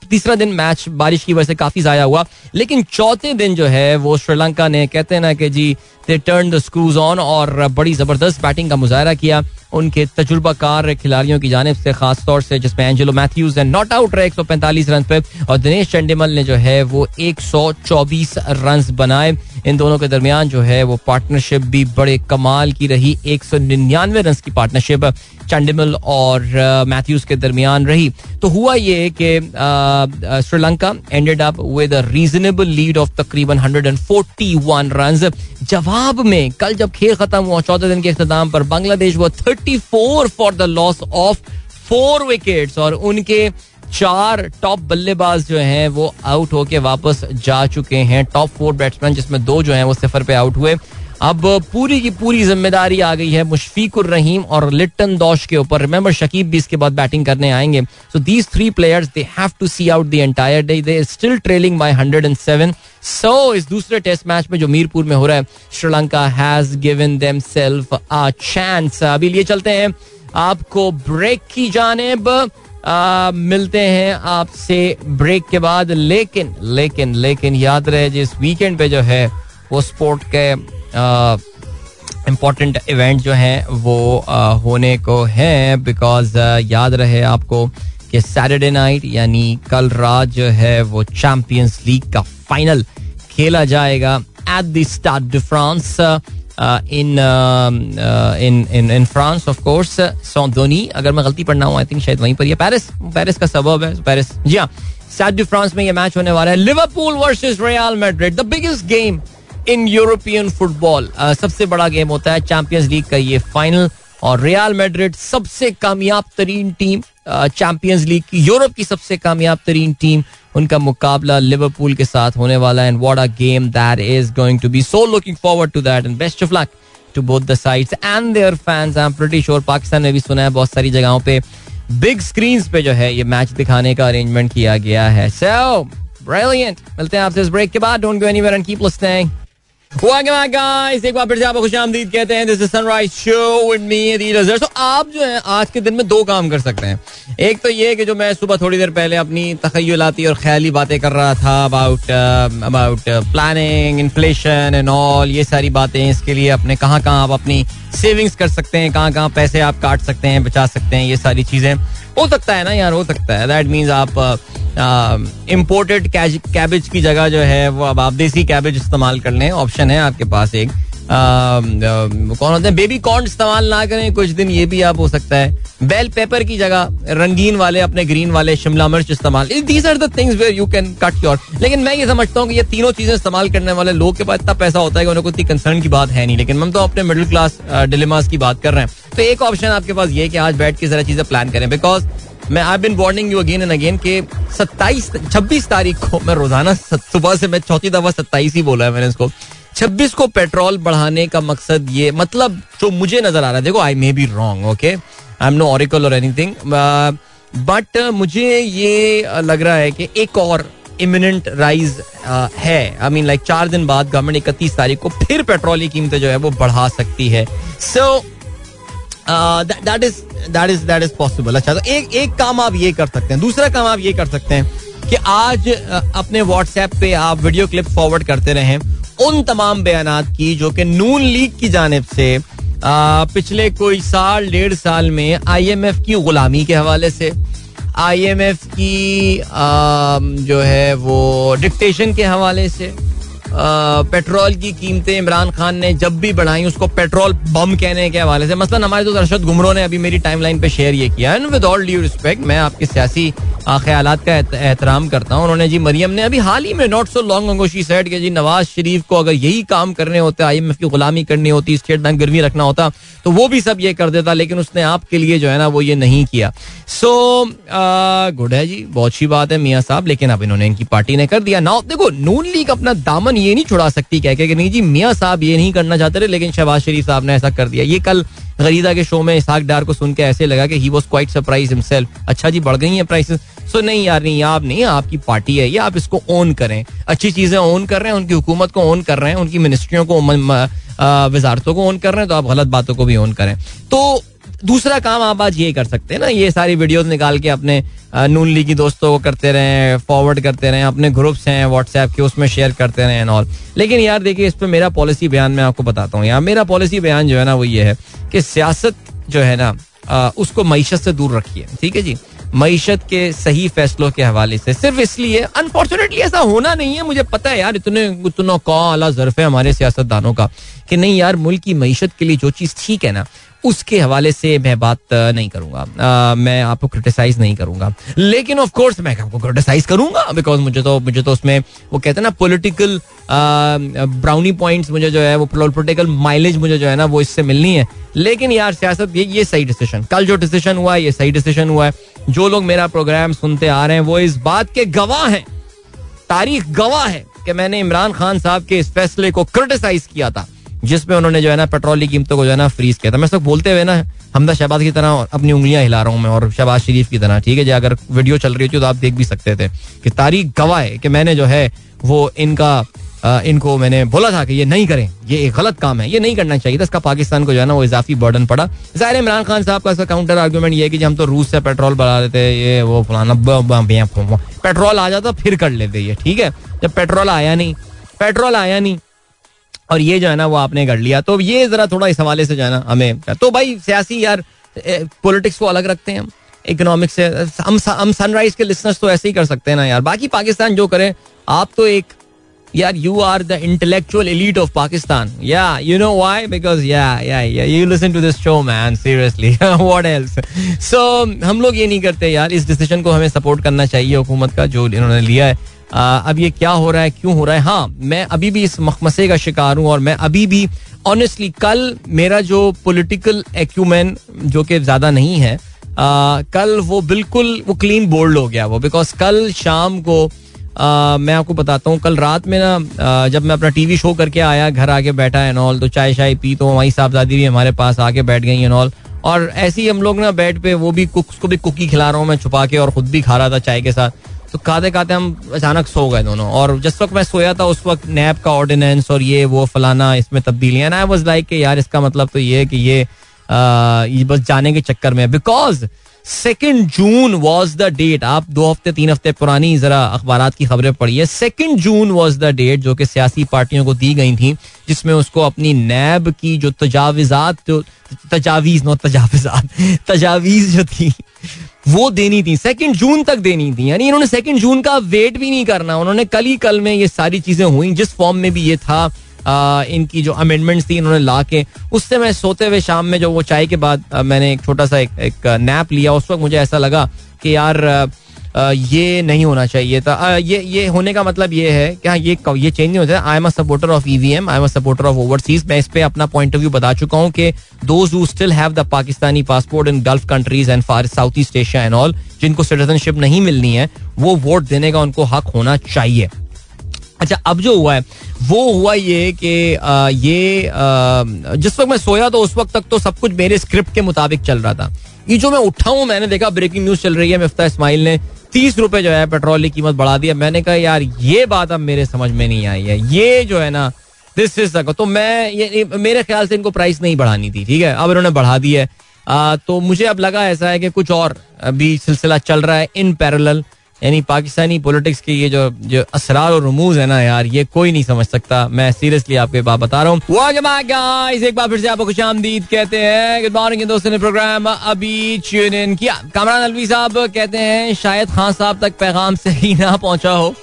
तीसरा दिन मैच बारिश की वजह से काफ़ी जाया हुआ। लेकिन चौथे दिन जो है, वो श्रीलंका ने कहते हैं ना कि जी they turn the screws on और बड़ी ज़बरदस्त बैटिंग का मुजाहरा किया। उनके तजुर्बाकार खिलाड़ियों की जानब से खास तौर से जिसमें एंजेलो मैथ्यूज ने नॉट आउट रहे एक सौ पैंतालीस रन पे, और दिनेश चंडीमल ने जो है वो एक सौ चौबीस रन बनाए। इन दोनों के दरमियान जो है वो पार्टनरशिप भी बड़े कमाल की रही। एक सौ निन्यानवे रन की पार्टनरशिप चंडिमल और मैथ्यूज के दरमियान रही। तो हुआ ये कि Sri Lanka ended up with reasonable lead of तकरीबन 141 रन जवाब में कल जब खेल खत्म हुआ चौदह दिन के अख्ताम पर बांग्लादेश वो 34 for the loss of four wickets और उनके चार टॉप बल्लेबाज जो हैं वो आउट होके वापस जा चुके हैं। टॉप फोर बैट्समैन जिसमें दो जो हैं वो सिफर पे आउट हुए। अब पूरी की पूरी ज़िम्मेदारी आ गई है मुशफीकुर रहीम और लिट्टन दौश के ऊपर। रिमेंबर शकीब भी इसके बाद बैटिंग करने आएँगे। So these three players they have to see out the entire day they still trailing by 107 so इस दूसरे टेस्ट मैच में जो मीरपुर में हो रहा है, Sri Lanka has given them self a chance अभी लिए चलते हैं। आपको ब्रेक की जानेब। मिलते हैं आपसे ब्रेक के बाद। लेकिन लेकिन लेकिन याद रहे, जिस वीकेंड पे जो है, वो स्पोर्ट के इम्पोर्टेंट इवेंट जो हैं, वो होने को हैं बिकॉज़ याद रहे आपको कि सैटरडे नाइट यानी कल रात जो है, वो चैंपियंस लीग का फाइनल खेला जाएगा at the start the France in in in in France of course सौदोनी अगर मैं गलती पढ़ना हूँ आई थिंक शायद वहीं पर ये पेरिस पेरिस का सबब है पेरिस जी हाँ सैट फ्रांस में ये मैच होने वाला है। Liverpool versus Real Madrid the biggest game in European football सबसे बड़ा गेम होता है चैंपियंस लीग का ये फाइनल और रियल मेड्रिड सबसे कामयाब तरीन टीम चैंपियंस लीग की यूरोप की सबसे कामयाब तरीन टीम उनका मुकाबला लिवरपूल के साथ होने वाला है and what a game that is going to be so looking forward to that and best of luck to both the sides and their fans I am pretty sure Pakistan में भी सुना है बहुत सारी जगहों पे बिग स्क्रीन पे जो है ये मैच दिखाने का अरेंजमेंट किया गया है। सो so, ब्रिलियंट मिलते हैं आपसे इस ब्रेक के बाद. Don't go anywhere and keep listening एक बार फिर से आपको खुश आमदीद कहते हैं this is Sunrise show with me तो आप जो है, आज के दिन में दो काम कर सकते हैं। एक तो ये कि जो मैं सुबह थोड़ी देर पहले अपनी तखयलाती और ख्याली बातें कर रहा था about about planning inflation and all ये सारी बातें, इसके लिए अपने कहाँ कहाँ आप अपनी सेविंग्स कर सकते हैं कहाँ कहाँ पैसे आप काट सकते हैं, बचा सकते हैं, ये सारी चीज़ें। हो सकता है ना यार, हो सकता है। दैट मीन्स आप इम्पोर्टेड कैबेज की जगह जो है, वो अब आप देसी कैबेज इस्तेमाल कर लें। ऑप्शन है आपके पास एक। कौन होते हैं? बेबी कॉर्न इस्तेमाल ना करें, कुछ दिन ये भी आप हो सकता है। बेल पेपर की जगह, रंगीन वाले, अपने ग्रीन वाले, शिमला मिर्च इस्तेमाल। These are the things where you can cut your लेकिन मैं ये समझता हूँ कि ये तीनों चीज़ें इस्तेमाल करने वाले लोग के पास इतना पैसा होता है कि उन्हें कोई कंसर्न की बात है नहीं। लेकिन हम तो अपने मिडिल क्लास डिलेमास की बात कर रहे हैं। तो एक ऑप्शन आपके पास ये कि आज बैठ के जरा चीज़ें प्लान करें। बिकॉज़ मैं I been warning you again and again के 27 26 तारीख को मैं रोज़ाना सुबह से मैं चौथी दफ़ा 27 ही बोला है मैंने इसको। 26 को पेट्रोल बढ़ाने का मकसद ये मतलब जो मुझे नज़र आ रहा है। देखो I may be wrong okay I am no oracle और एनीथिंग बट मुझे ये लग रहा है कि एक और इमिनेंट राइज uh, है। आई मीन लाइक चार दिन बाद गवर्नमेंट इकतीस तारीख को फिर पेट्रोल की कीमतें जो है वो बढ़ा सकती है। So that is that is that is possible अच्छा तो एक एक काम आप ये कर सकते हैं। दूसरा काम आप ये कर सकते हैं कि आज uh, अपने व्हाट्सएप पे आप वीडियो क्लिप फॉरवर्ड करते रहें। उन तमाम बयान की जो कि नून लीग की जानब से पिछले कोई साल, डेढ़ साल में आईएमएफ की गुलामी के हवाले से आईएमएफ की जो है वो डिक्टेशन के हवाले से पेट्रोल की कीमतें इमरान खान ने जब भी बढ़ाई, उसको पेट्रोल बम कहने के हवाले से। मसलन हमारे दोस्त अरशद गुमरो ने अभी मेरी टाइमलाइन पे शेयर ये किया and with all due respect मैं आपके सियासी ख्याल का एहतराम करता हूँ। उन्होंने जी मरियम ने अभी हाल ही में नॉट सो लॉन्ग अंगोशी सेट के जी नवाज़ शरीफ को अगर यही काम करने होते आई एम एफ़ की गुलामी करनी होती स्टेट बैंक गिरवी रखना होता तो वो भी सब ये कर देता, लेकिन उसने आपके लिए जो है ना वो ये नहीं किया। सो गुड है जी, बहुत अच्छी बात है मियाँ साहब, लेकिन अब इन्होंने इनकी पार्टी ने कर दिया। ना देखो, नून लीग अपना दामन ये नहीं छुड़ा सकती कह के कि नहीं जी, मियाँ साहब ये नहीं करना चाहते रहे लेकिन शहबाज शरीफ साहब ने ऐसा कर दिया। ये कल गरीदा के शो में इसाक डार को सुन के ऐसे लगा कि he was quite surprise himself अच्छा जी, बढ़ गई हैं प्राइसेस सो नहीं यार, नहीं, आप नहीं, आपकी पार्टी है, ये आप इसको ओन करें। अच्छी चीज़ें ओन कर रहे हैं, उनकी हुकूमत को ओन कर रहे हैं, उनकी मिनिस्ट्रियों को वजारतों को ओन कर रहे हैं तो आप गलत बातों को भी ओन करें। तो दूसरा काम आप आज ये कर सकते हैं ना, ये सारी वीडियोस निकाल के अपने नून ली की दोस्तों को करते रहे फॉरवर्ड करते रहे, अपने ग्रुप्स हैं व्हाट्सएप के, उसमें शेयर करते रहे एंड ऑल लेकिन यार देखिए, इस पर मेरा पॉलिसी बयान मैं आपको बताता हूँ यार। मेरा पॉलिसी बयान जो है ना, वो ये है कि सियासत जो है ना उसको मीशत से दूर रखिए, ठीक है जी? मीशत के सही फैसलों के हवाले से। सिर्फ़ इसलिए अनफॉर्चुनेटली ऐसा होना नहीं है। मुझे पता है यार, इतने, इतना कौ अला जरफ है हमारे सियासतदानों का कि नहीं यार, मुल्क की मीशत के लिए जो चीज़ ठीक है ना उसके हवाले से मैं बात नहीं करूँगा। मैं आपको क्रिटिसाइज नहीं करूँगा। लेकिन ऑफ़ कोर्स मैं आपको क्रिटिसाइज करूँगा बिकॉज़ मुझे तो मुझे तो उसमें, वो कहते हैं ना पॉलिटिकल ब्राउनी पॉइंट्स मुझे जो है, वो पॉलिटिकल माइलेज मुझे जो है ना, वो इससे मिलनी है। लेकिन यार, सियासत, ये ये सही डिसीज़न कल जो डिसीज़न हुआ है, ये सही डिसीज़न हुआ है। जो लोग मेरा प्रोग्राम सुनते आ रहे हैं, वो इस बात के गवाह हैं। तारीख गवाह है कि मैंने इमरान खान साहब के इस फैसले को क्रिटिसाइज किया था। जिसमें उन्होंने जो है ना पेट्रोल की कीमतों को जो है ना फ्रीज किया था। मैं सब बोलते हुए ना हमदा शहबाज की तरह अपनी उंगलियाँ हिला रहा हूँ मैं और शहबाज शरीफ की तरह ठीक है जी? अगर वीडियो चल रही होती तो आप देख भी सकते थे कि तारीख गवाह है कि मैंने जो है वो इनका आ, इनको मैंने बोला था कि ये नहीं करें ये एक गलत काम है ये नहीं करना चाहिए था। इसका पाकिस्तान को जो है ना वो इजाफी बर्डन पड़ा। ज़ाहिर इमरान खान साहब का इसका काउंटर आर्ग्यूमेंट ये है कि हम तो रूस से पेट्रोल बढ़ा देते ये वो फलाना पेट्रोल आ जाता फिर कर लेते ये ठीक है? जब पेट्रोल आया नहीं पेट्रोल आया नहीं और ये जो है ना, वो आपने कर लिया। तो ये जरा थोड़ा इस हवाले से जो है ना, हमें तो भाई, सियासी यार पॉलिटिक्स को अलग रखते हैं इकोनॉमिक्स से, हम हम सनराइज के लिसनर्स तो ऐसे ही कर सकते हैं ना यार। बाकी पाकिस्तान जो करे, आप तो एक, यार you are the intellectual elite of Pakistan. Yeah you know why because yeah yeah yeah you listen to this show man seriously what else so हम लोग ये नहीं करते यार, इस डिसीज़न को हमें सपोर्ट करना चाहिए हुकूमत का, जो इन्होंने लिया है। अब ये क्या हो रहा है क्यों हो रहा है? हाँ मैं अभी भी इस मखमसे का शिकार हूँ और मैं अभी भी ऑनेस्टली कल मेरा जो पोलिटिकल एक्यूमेन जो कि ज़्यादा नहीं है आ, कल वो बिल्कुल वो क्लीन बोल्ड हो गया वो बिकॉज़ कल शाम को आ, मैं आपको बताता हूँ कल रात में ना जब मैं अपना टीवी शो करके आया घर आके बैठा है नॉल तो चाय शाय पी तो वही साहबजादी भी हमारे पास आके बैठ गई है नॉल और ऐसे ही हम लोग ना बेड पे वो भी कुक को भी कुकी खिला रहा हूँ मैं छुपा के और खुद भी खा रहा था चाय के साथ। तो खाते खाते हम अचानक सो गए दोनों और जिस वक्त मैं सोया था उस वक्त नैप का ऑर्डिनेंस और ये वो फलाना इसमें तब्दीलियाँ आई वॉज़ लाइक यार इसका मतलब तो ये कि ये, आ, बस जाने के चक्कर में because second June was the date आप दो हफ़्ते तीन हफ़्ते पुरानी जरा अखबार की खबरें पढ़िए। Second June was the date जो कि सियासी पार्टियों को दी गई थी जिसमें उसको अपनी नैब की जो तजाविजात तजावीज नो तजाविजात तजावीज जो थी वो देनी थी सेकेंड जून तक देनी थी। यानी इन्होंने सेकेंड जून का वेट भी नहीं करना। उन्होंने कल ही कल में ये सारी चीज़ें हुई। जिस फॉर्म में भी ये था इनकी जो अमेंडमेंट्स थी इन्होंने ला के उससे मैं सोते हुए शाम में जो वो चाय के बाद मैंने एक छोटा सा एक, एक नैप लिया। उस वक्त मुझे ऐसा लगा कि यार ये नहीं होना चाहिए था। ये ये होने का मतलब ये है कि हाँ ये ये चेंज नहीं होता I am a supporter of EVM I am a supporter of overseas मैं इस पे अपना पॉइंट ऑफ़ व्यू बता चुका हूँ कि those who still have the Pakistani passport in Gulf countries and far south east Asia and all जिनको citizenship नहीं मिलनी है वो वोट देने का उनको हक होना चाहिए। अच्छा अब जो हुआ है वो हुआ ये कि ये आ, जिस वक्त मैं सोया तो उस वक्त तक तो सब कुछ मेरे स्क्रिप्ट के मुताबिक चल रहा था। ये जो मैं उठा हूँ मैंने देखा ब्रेकिंग न्यूज़ चल रही है मिफ्ता इस्माइल ने। तीस रुपए जो है पेट्रोल की कीमत बढ़ा दी है। मैंने कहा यार ये बात अब मेरे समझ में नहीं आई है। ये जो है ना दिस इज़ तो मैं ये मेरे ख्याल से इनको प्राइस नहीं बढ़ानी थी ठीक है? अब इन्होंने बढ़ा दी है। आ, तो मुझे अब लगा ऐसा है कि कुछ और अभी सिलसिला चल रहा है इन पैरल यानी पाकिस्तानी पॉलिटिक्स के ये जो जो असरार और रमूज है ना यार, ये कोई नहीं समझ सकता। मैं सीरियसली आपके बात बता रहा हूँ। एक बार फिर से आपको खुश आमदीद कहते हैं। गुड मॉर्निंग दोस्तों ने प्रोग्राम अभी ट्यून इन किया। कामरान अलवी साहब कहते हैं, शायद खान साहब तक पैगाम सही ना पहुँचा हो।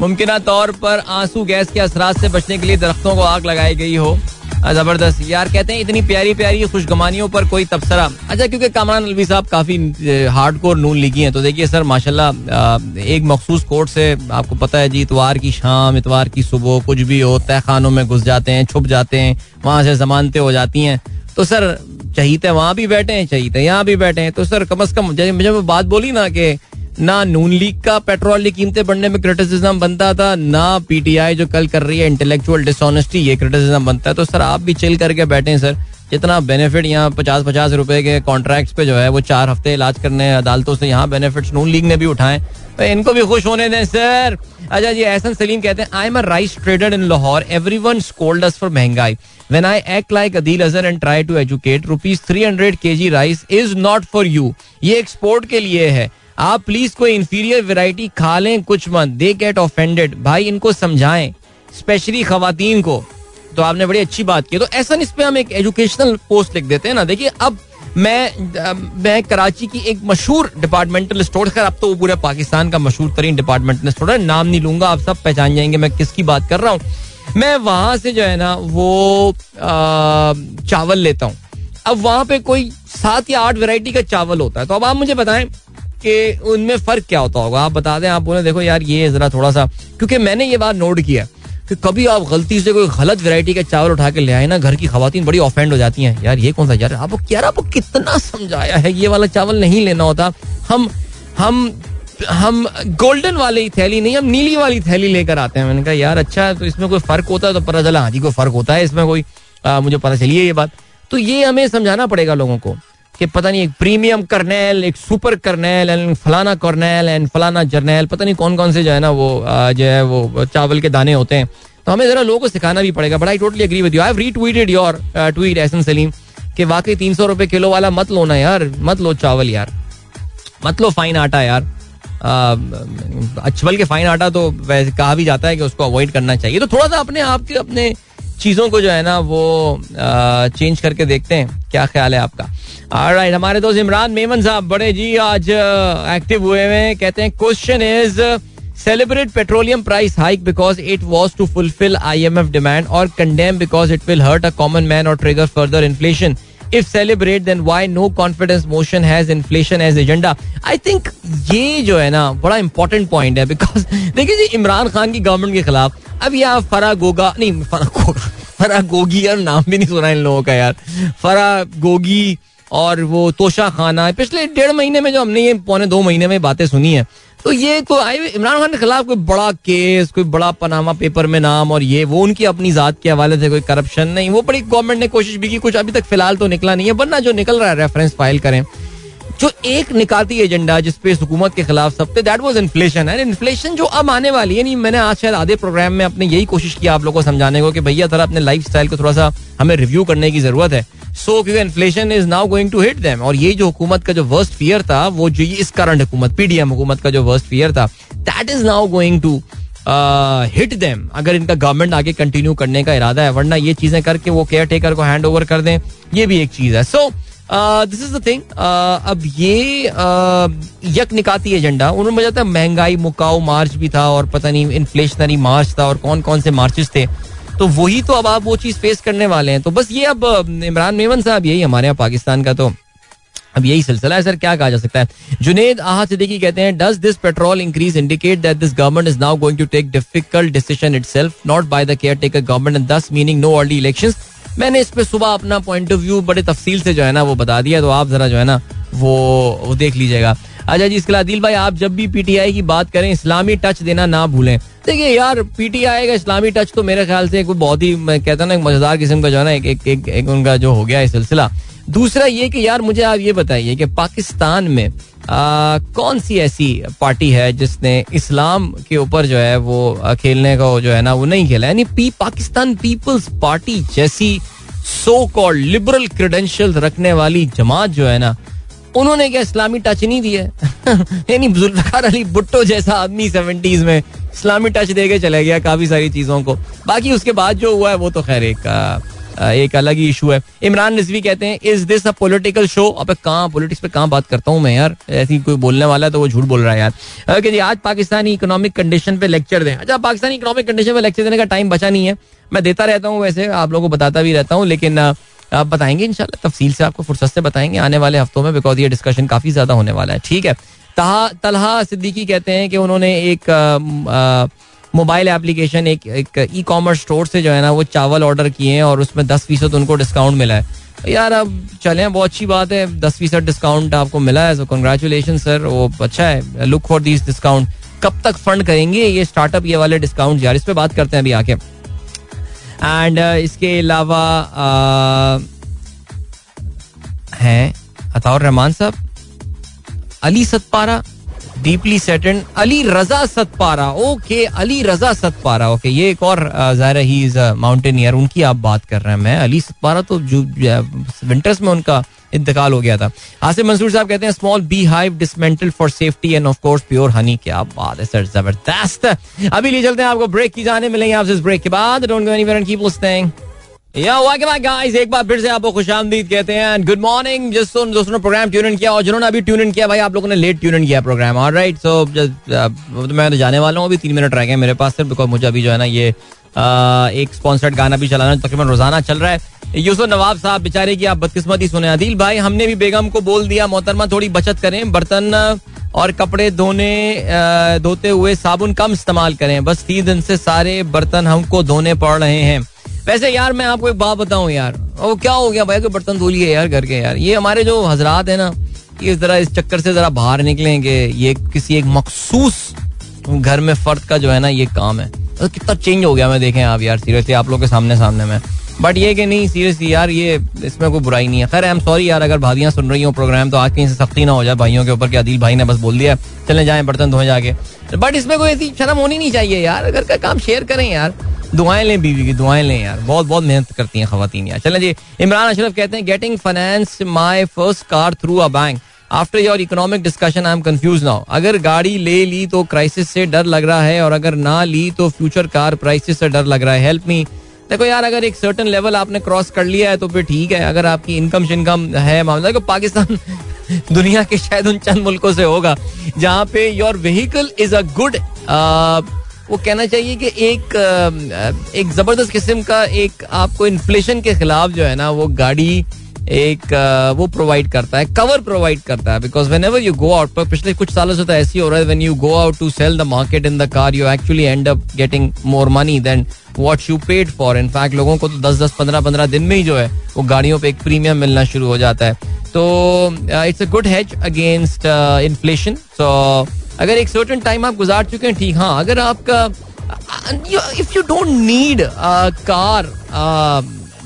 मुमकिन तौर पर आँसू गैस के असरा से बचने के लिए दरख्तों को आग लगाई गई हो। ज़बरदस्त। यार, कहते हैं इतनी प्यारी प्यारी खुशगमानियों पर कोई तबसरा। अच्छा क्योंकि कामरान अलवी साहब काफ़ी हार्ड कोर नून लिखी हैं तो देखिए सर, माशाल्लाह एक मखसूस कोर्ट से आपको पता है जी, इतवार की शाम, इतवार की सुबह, कुछ भी हो, तय खानों में घुस जाते हैं, छुप जाते हैं, वहाँ से जमानते हो जाती हैं। तो सर, चाहिए वहाँ भी बैठे हैं, चाहिए यहाँ भी बैठे हैं। तो सर, कम अज कम जब बात बोली ना कि ना नून लीग का, पेट्रोल की कीमतें बढ़ने में क्रिटिसिज्म बनता था, ना पीटीआई जो कल कर रही है इंटेलेक्चुअल डिसऑनेस्टी ये क्रिटिसिज्म बनता है। तो सर, आप भी चिल करके बैठे सर। जितना बेनिफिट यहाँ पचास पचास रुपए के कॉन्ट्रैक्ट पे जो है, वो चार हफ़्ते इलाज करने अदालतों से यहाँ बेनिफिट नून लीग ने भी उठाए। तो इनको भी खुश होने दें सर। अच्छा जी, एहसन सलीम कहते हैं I am a rice trader in Lahore everyone scold for महँगाई. When I act like Adeel Azhar and try to educate rupees three hundred K G rice is not for you ये export के लिए है। आप please कोई inferior variety खा लें कुछ मत। दे गेट ऑफेंडेड भाई इनको समझाएँ स्पेशली खातन को। तो आपने बड़ी अच्छी बात की। तो ऐसा इस पे हम एक एजुकेशनल पोस्ट लिख देते हैं ना। देखिए अब मैं मैं कराची की एक मशहूर डिपार्टमेंटल स्टोर खैर अब तो वो पूरे पाकिस्तान का मशहूर तरीन डिपार्टमेंटल स्टोर है। नाम नहीं लूँगा आप सब पहचान जाएँगे मैं किसकी बात कर रहा हूँ। मैं वहाँ से जो है ना वो आ, चावल लेता हूँ। अब वहाँ पे कोई सात या आठ वेराइटी का चावल होता है। तो अब आप मुझे बताएँ कि उनमें फ़र्क क्या होता होगा? आप बता दें आप बोले देखो यार ये जरा थोड़ा सा क्योंकि मैंने ये बात नोट किया कि कभी आप गलती से कोई गलत वैरायटी का चावल उठा के ले आए ना घर की खातन बड़ी ऑफेंड हो जाती हैं। यार ये कौन सा यार आपको क्या आपको कितना समझाया है? ये वाला चावल नहीं लेना होता। हम हम हम गोल्डन वाली थैली नहीं हम नीली वाली थैली लेकर आते हैं। मैंने कहा यार अच्छा तो इसमें कोई फ़र्क होता है तो पता चला हाँ जी कोई फ़र्क होता है इसमें कोई आ, मुझे पता चलिए ये बात। तो ये हमें समझाना पड़ेगा लोगों को। कि पता नहीं एक प्रीमियम कर्नेल एक सुपर कर्नेल एंड फलाना कर्नेल एंड फलाना जर्नेल पता नहीं कौन कौन से जो है ना वो जो है वो चावल के दाने होते हैं तो हमें जरा लोगों को सिखाना भी पड़ेगा but I totally agree with you I retweeted your tweet Ahsan Saleem कि वाकई तीन सौ रुपए किलो वाला मत लो ना यार मत लो चावल यार मत लो फाइन आटा यार अचवल के फाइन आटा तो वैसे कहा भी जाता है कि उसको अवॉइड करना चाहिए तो थोड़ा सा अपने आप के अपने चीज़ों को जो है ना वो चेंज करके देखते हैं, क्या ख्याल है आपका। राइट हमारे दोस्त इमरान मेमन साहब बड़े जी आज एक्टिव हुए हुए कहते हैं question is celebrate petroleum price hike because it was to fulfil I M F demand और condemn because it will hurt a common man और trigger further inflation if celebrate then why no confidence motion has inflation as agenda I think ये जो है ना बड़ा important point है because देखिए जी इमरान खान की गवर्नमेंट के खिलाफ अब यहाँ फरा गोगा नहीं फरा गोगा फरा गोगी यार नाम भी नहीं सुना इन लोगों का यार फरा गोगी और वो तोशा खाना पिछले डेढ़ महीने में जो हमने ये पौने दो महीने में बातें सुनी है तो ये तो आई इमरान खान के खिलाफ कोई बड़ा केस, कोई बड़ा पनामा पेपर में नाम और ये, वो उनकी अपनी जात के हवाले से कोई करप्शन नहीं। वो बड़ी गवर्नमेंट ने कोशिश भी की, कुछ अभी तक फ़िलहाल तो निकला नहीं है, वरना जो निकल रहा है रेफरेंस फ़ाइल करें। जो एक निकाती एजेंडा जिसपे हुकूमत के खिलाफ सबसे दैट वाज इन्फ्लेशन है इन्फ्लेशन जो अब आने वाली है नहीं मैंने आज शायद आधे प्रोग्राम में अपने यही कोशिश की आप लोगों को समझाने को कि भैया थोड़ा अपने लाइफ स्टाइल को थोड़ा सा हमें रिव्यू करने की ज़रूरत है। सो क्योंकि inflation is now going to hit them और ये जो हुकूमत का जो वर्स्ट फियर था वो जो इस करंट हुकूमत पीडीएम हुकूमत का जो वर्स्ट फियर था that is now going to hit them अगर इनका गवर्नमेंट आगे कंटिन्यू करने का इरादा है वरना ये चीज़ें करके वो केयर टेकर को हैंड ओवर कर दें ये भी एक चीज़ है। So so, this is the thing अब ये uh, यक निकाती एजेंडा उन्होंने मुझे है महँगाई मुकाओ मार्च भी था और पता नहीं इन्फ्लेशनरी मार्च था और कौन कौन से मार्चेस थे। तो वही तो अब आप वो चीज़ फेस करने वाले हैं। तो बस ये अब इमरान मेमन साहब यही हमारे यहाँ पाकिस्तान का तो अब यही सिलसिला है। सर क्या कहा जा सकता है? जुनेद आहा सिद्दीकी कहते हैं does this petrol increase indicate that this government is now going to take difficult decision itself not by the care taker government and thus meaning no early elections मैंने इस पे सुबह अपना पॉइंट ऑफ़ व्यू बड़े तफसील से जो है ना वो बता दिया तो आप जरा जो है ना वो वो देख लीजिएगा। अच्छा जी इसके आदिल भाई आप जब भी पीटीआई की बात करें इस्लामी टच देना ना भूलें। देखिए यार पीटीआई का इस्लामी टच तो मेरे ख्याल से कोई बहुत ही मैं कहता ना एक मज़ेदार किस्म का जो है ना एक, एक, एक, एक उनका जो हो गया है सिलसिला। दूसरा ये कि यार मुझे आप ये बताइए कि पाकिस्तान में कौन सी ऐसी पार्टी है जिसने इस्लाम के ऊपर जो है वो खेलने का जो है ना, वो नहीं खेला? यानी पी, पाकिस्तान पीपल्स पार्टी जैसी सो कॉल्ड लिबरल क्रेडेंशियल रखने वाली जमात जो है ना, उन्होंने क्या इस्लामी टच नहीं दिया यानी जुल्फकार अली भुट्टो जैसा आदमी सेवेंटीज में इस्लामी टच दे के चले गया काफ़ी सारी चीज़ों को। बाकी उसके बाद जो हुआ है, वो तो खैर एक एक अलग ही इशू है। इमरान रिजवी कहते हैं is this a political show अब कहाँ पॉलिटिक्स पे कहाँ बात करता हूँ मैं यार? ऐसी कोई बोलने वाला है तो वो झूठ बोल रहा है यार। ओके जी, आज पाकिस्तानी इकोनॉमिक कंडीशन पे लेक्चर दें। अच्छा पाकिस्तानी इकोनॉमिक कंडीशन पे लेक्चर देने का टाइम बचा नहीं है। मैं देता रहता हूँ वैसे, आप लोगों को बताता भी रहता हूँ, लेकिन आप बताएँगे इंशाल्लाह, तफसील से आपको फुर्सत से बताएँगे आने वाले हफ्तों में बिकॉज़ ये डिस्कशन काफ़ी ज़्यादा होने वाला है। ठीक है। तलहा सिद्दीकी कहते हैं कि उन्होंने एक मोबाइल एप्लीकेशन एक एक ई कॉमर्स स्टोर से जो है ना वो चावल ऑर्डर किए हैं और उसमें दस फ़ीसद उनको डिस्काउंट मिला है। यार अब चले बहुत अच्छी बात है दस फ़ीसद डिस्काउंट आपको मिला है सो कंग्रेचुलेशन सर वो अच्छा है लुक फॉर दिस डिस्काउंट कब तक फंड करेंगे ये स्टार्टअप ये वाले डिस्काउंट यार इस पर बात करते हैं अभी आके। एंड uh, इसके अलावा uh, हैं अताउर रहमान साहब Ali Satpara deeply seated Ali Raza Satpara. Okay, Ali Raza Satpara. Okay, ये एक और ज़ाहिर ही इज़ माउंटेनियर उनकी आप बात कर रहे हैं। मैं अली सतपारा तो जो विंटर्स में उनका इंतकाल हो गया था। आसिफ मंसूर साहब कहते हैं small bee hive dismantle for safety and of course pure honey क्या बात है सर ज़बरदस्त। अभी ले चलते हैं आपको ब्रेक की जाने, मिलेंगे आपसे इस ब्रेक के बाद। Don't go anywhere and keep listening guys एक बार फिर से आपको खुशामदीद कहते हैं गुड मॉर्निंग जिस दोस्तों ने प्रोग्राम ट्यून इन किया और जिन्होंने अभी ट्यून इन किया, भाई आप लोगों ने लेट ट्यून इन किया प्रोग्राम और राइट सो मैं तो जाने वाला हूँ, अभी तीन मिनट रह गए मेरे पास सिर्फ़ बिकॉज़ मुझे अभी जो है ना ये एक स्पॉन्सर्ड गाना भी चलाना तकरीबन रोज़ाना चल रहा है। यूसुफ नवाब साहब, बेचारे की आप बदकिस्मती सुने अदिल भाई, हमने भी बेगम को बोल दिया, मोहतरमा, थोड़ी बचत करें, बर्तन और कपड़े धोने धोते हुए साबुन कम इस्तेमाल करें। बस तीन दिन से सारे बर्तन हमको धोने पड़ रहे हैं। वैसे यार, मैं आपको एक बात बताऊँ यार। वो क्या हो गया भाई? बर्तन धो लिए यार घर के यार। ये हमारे जो हजरात है ना, ये जरा इस चक्कर से जरा बाहर निकलेंगे ये किसी एक मखसूस घर में फर्द का जो है ना, ये काम है। तो कितना चेंज हो गया मैं देखें आप यार सीरियसली आप लोग के सामने सामने में। बट ये कि नहीं सीरियसली यार, ये इसमें कोई बुराई नहीं है। खैर आई एम सॉरी यार, अगर भादियाँ सुन रही हो प्रोग्राम तो आज कहीं से सख्ती ना हो जाए भाइयों के ऊपर कि आदिल भाई ने बस बोल दिया चले जाएँ बर्तन धोए जाके। बट इसमें कोई ऐसी शर्म होनी नहीं चाहिए यार, अगर का काम शेयर करें यार। दुआएँ लें, बीवी की दुआएँ लें यार। बहुत बहुत मेहनत करती हैं खातन यार। चलें जी, इमरान अशरफ कहते हैं getting finance my first car through a bank after your economic discussion I am confuse now अगर गाड़ी ले ली तो क्राइसिस से डर लग रहा है और अगर ना ली तो फ्यूचर कार प्राइसिस से डर लग रहा है। हेल्प मी देखो यार, अगर एक सर्टन लेवल आपने क्रॉस कर लिया है तो फिर ठीक है। अगर आपकी इनकम शिनकम है मामला, देखो पाकिस्तान दुनिया के शायद उन चंद मुल्कों से होगा, जहाँ पे your vehicle is a good वो कहना चाहिए कि एक एक ज़बरदस्त किस्म का एक आपको इन्फ्लेशन के खिलाफ जो है ना, वो गाड़ी एक वो प्रोवाइड करता है कवर प्रोवाइड करता है। Because whenever you go out पर पिछले कुछ सालों से तो ऐसी हो रहा है when you go out to sell the market in the car you actually end up getting more money than what you paid for in fact लोगों को तो दस दस, पंद्रह पंद्रह दिन में ही जो है, वो गाड़ियों पे एक प्रीमियम मिलना शुरू हो जाता है। तो it's a good hedge against inflation so अगर एक सर्टन टाइम आप गुजार चुके हैं, ठीक हाँ अगर आपका if you don't need car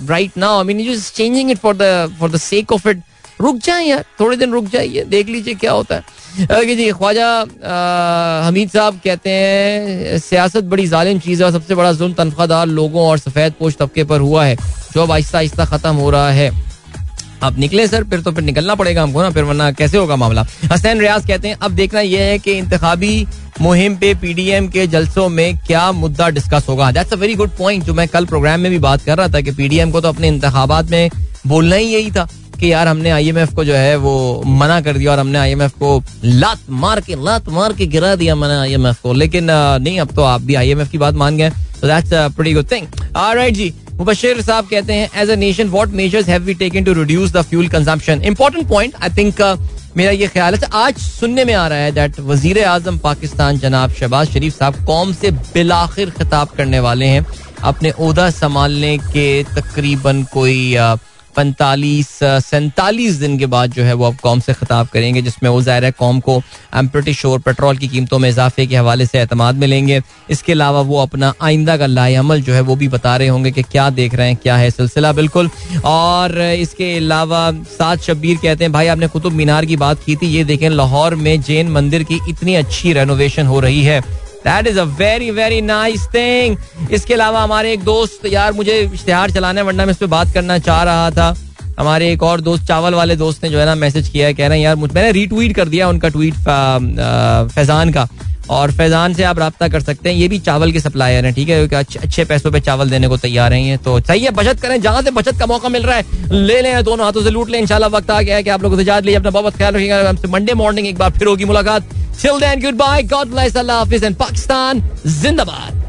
right now I mean you changing it for the for the sec of it रुक जाए यार, थोड़े दिन रुक जाइए, देख लीजिए क्या होता है। जी, ख्वाजा हमीद साहब कहते हैं, सियासत बड़ी जालिम चीज़ है और सबसे बड़ा जुल्म तनख्वाहदार लोगों और सफ़ेद पोश तबके पर हुआ है, जो अब आहिस्ता आहिस्ता ख़त्म हो रहा है। आप निकले सर, फिर तो फिर निकलना पड़ेगा हमको ना, फिर वरना कैसे होगा मामला? हसैन रियाज कहते हैं, अब देखना यह है कि इंतबी मुहिम पे पीडीएम के जलसों में क्या मुद्दा डिस्कस होगा? That's a very good point जो मैं कल प्रोग्राम में भी बात कर रहा था कि पीडीएम को तो अपने इंतबात में बोलना ही यही था कि यार हमने आईएमएफ को जो है वो मना कर दिया और हमने आईएमएफ को लात मार के, लात मार के गिरा दिया मैंने आईएमएफ को। लेकिन नहीं, अब तो आप भी आईएमएफ की बात मान गए so that's good thing alright जी मुबशिर साहब कहते हैं as a nation what measures have we taken to reduce the fuel consumption important point I think मेरा ये ख्याल है आज सुनने में आ रहा है दैट वज़ीर आज़म पाकिस्तान जनाब शहबाज शरीफ साहब कौम से बिलाखिर खिताब करने वाले हैं। अपने उहदा संभालने के तकरीबन कोई uh, पैंतालीस सैंतालीस दिन के बाद जो है वो अब कौम से खिताब करेंगे, जिसमें वो ज़ाहिर कौम को एम प्रटी श्योर पेट्रोल की कीमतों में इजाफे के हवाले से अहतमाद मिलेंगे। इसके अलावा वो अपना आइंदा का लाएमल जो है वो भी बता रहे होंगे कि क्या देख रहे हैं, क्या है सिलसिला, बिल्कुल। और इसके अलावा सात शब्बीर कहते हैं, भाई, आपने कुतुब मीनार की बात की थी, ये देखें, लाहौर में जैन मंदिर की इतनी अच्छी रेनोवेशन हो रही है। That is a very very nice thing इसके अलावा हमारे एक दोस्त यार मुझे इश्तेहार चलाने वरना मैं इस पर बात करना चाह रहा था। हमारे एक और दोस्त, चावल वाले दोस्त ने जो है ना मैसेज किया है, कह रहे हैं, यार मैंने रीट्वीट कर दिया उनका ट्वीट फैजान का। और फैजान से आप रब्ता कर सकते हैं, ये भी चावल के सप्लायर हैं, ठीक है? क्योंकि अच्छे पैसों पे चावल देने को तैयार हैं तो सही है, बचत करें, जहाँ से बचत का मौका मिल रहा है, ले लें, दोनों हाथों से लूट लें, इंशाल्लाह वक्त आ गया है कि आप लोगों से इजाज़त लीजिए, अपना बहुत ख्याल रखिएगा मंडे मॉर्निंग एक बार फिर होगी मुलाकात। Till then, goodbye. God bless. Allah Hafiz and Pakistan. Zindabad.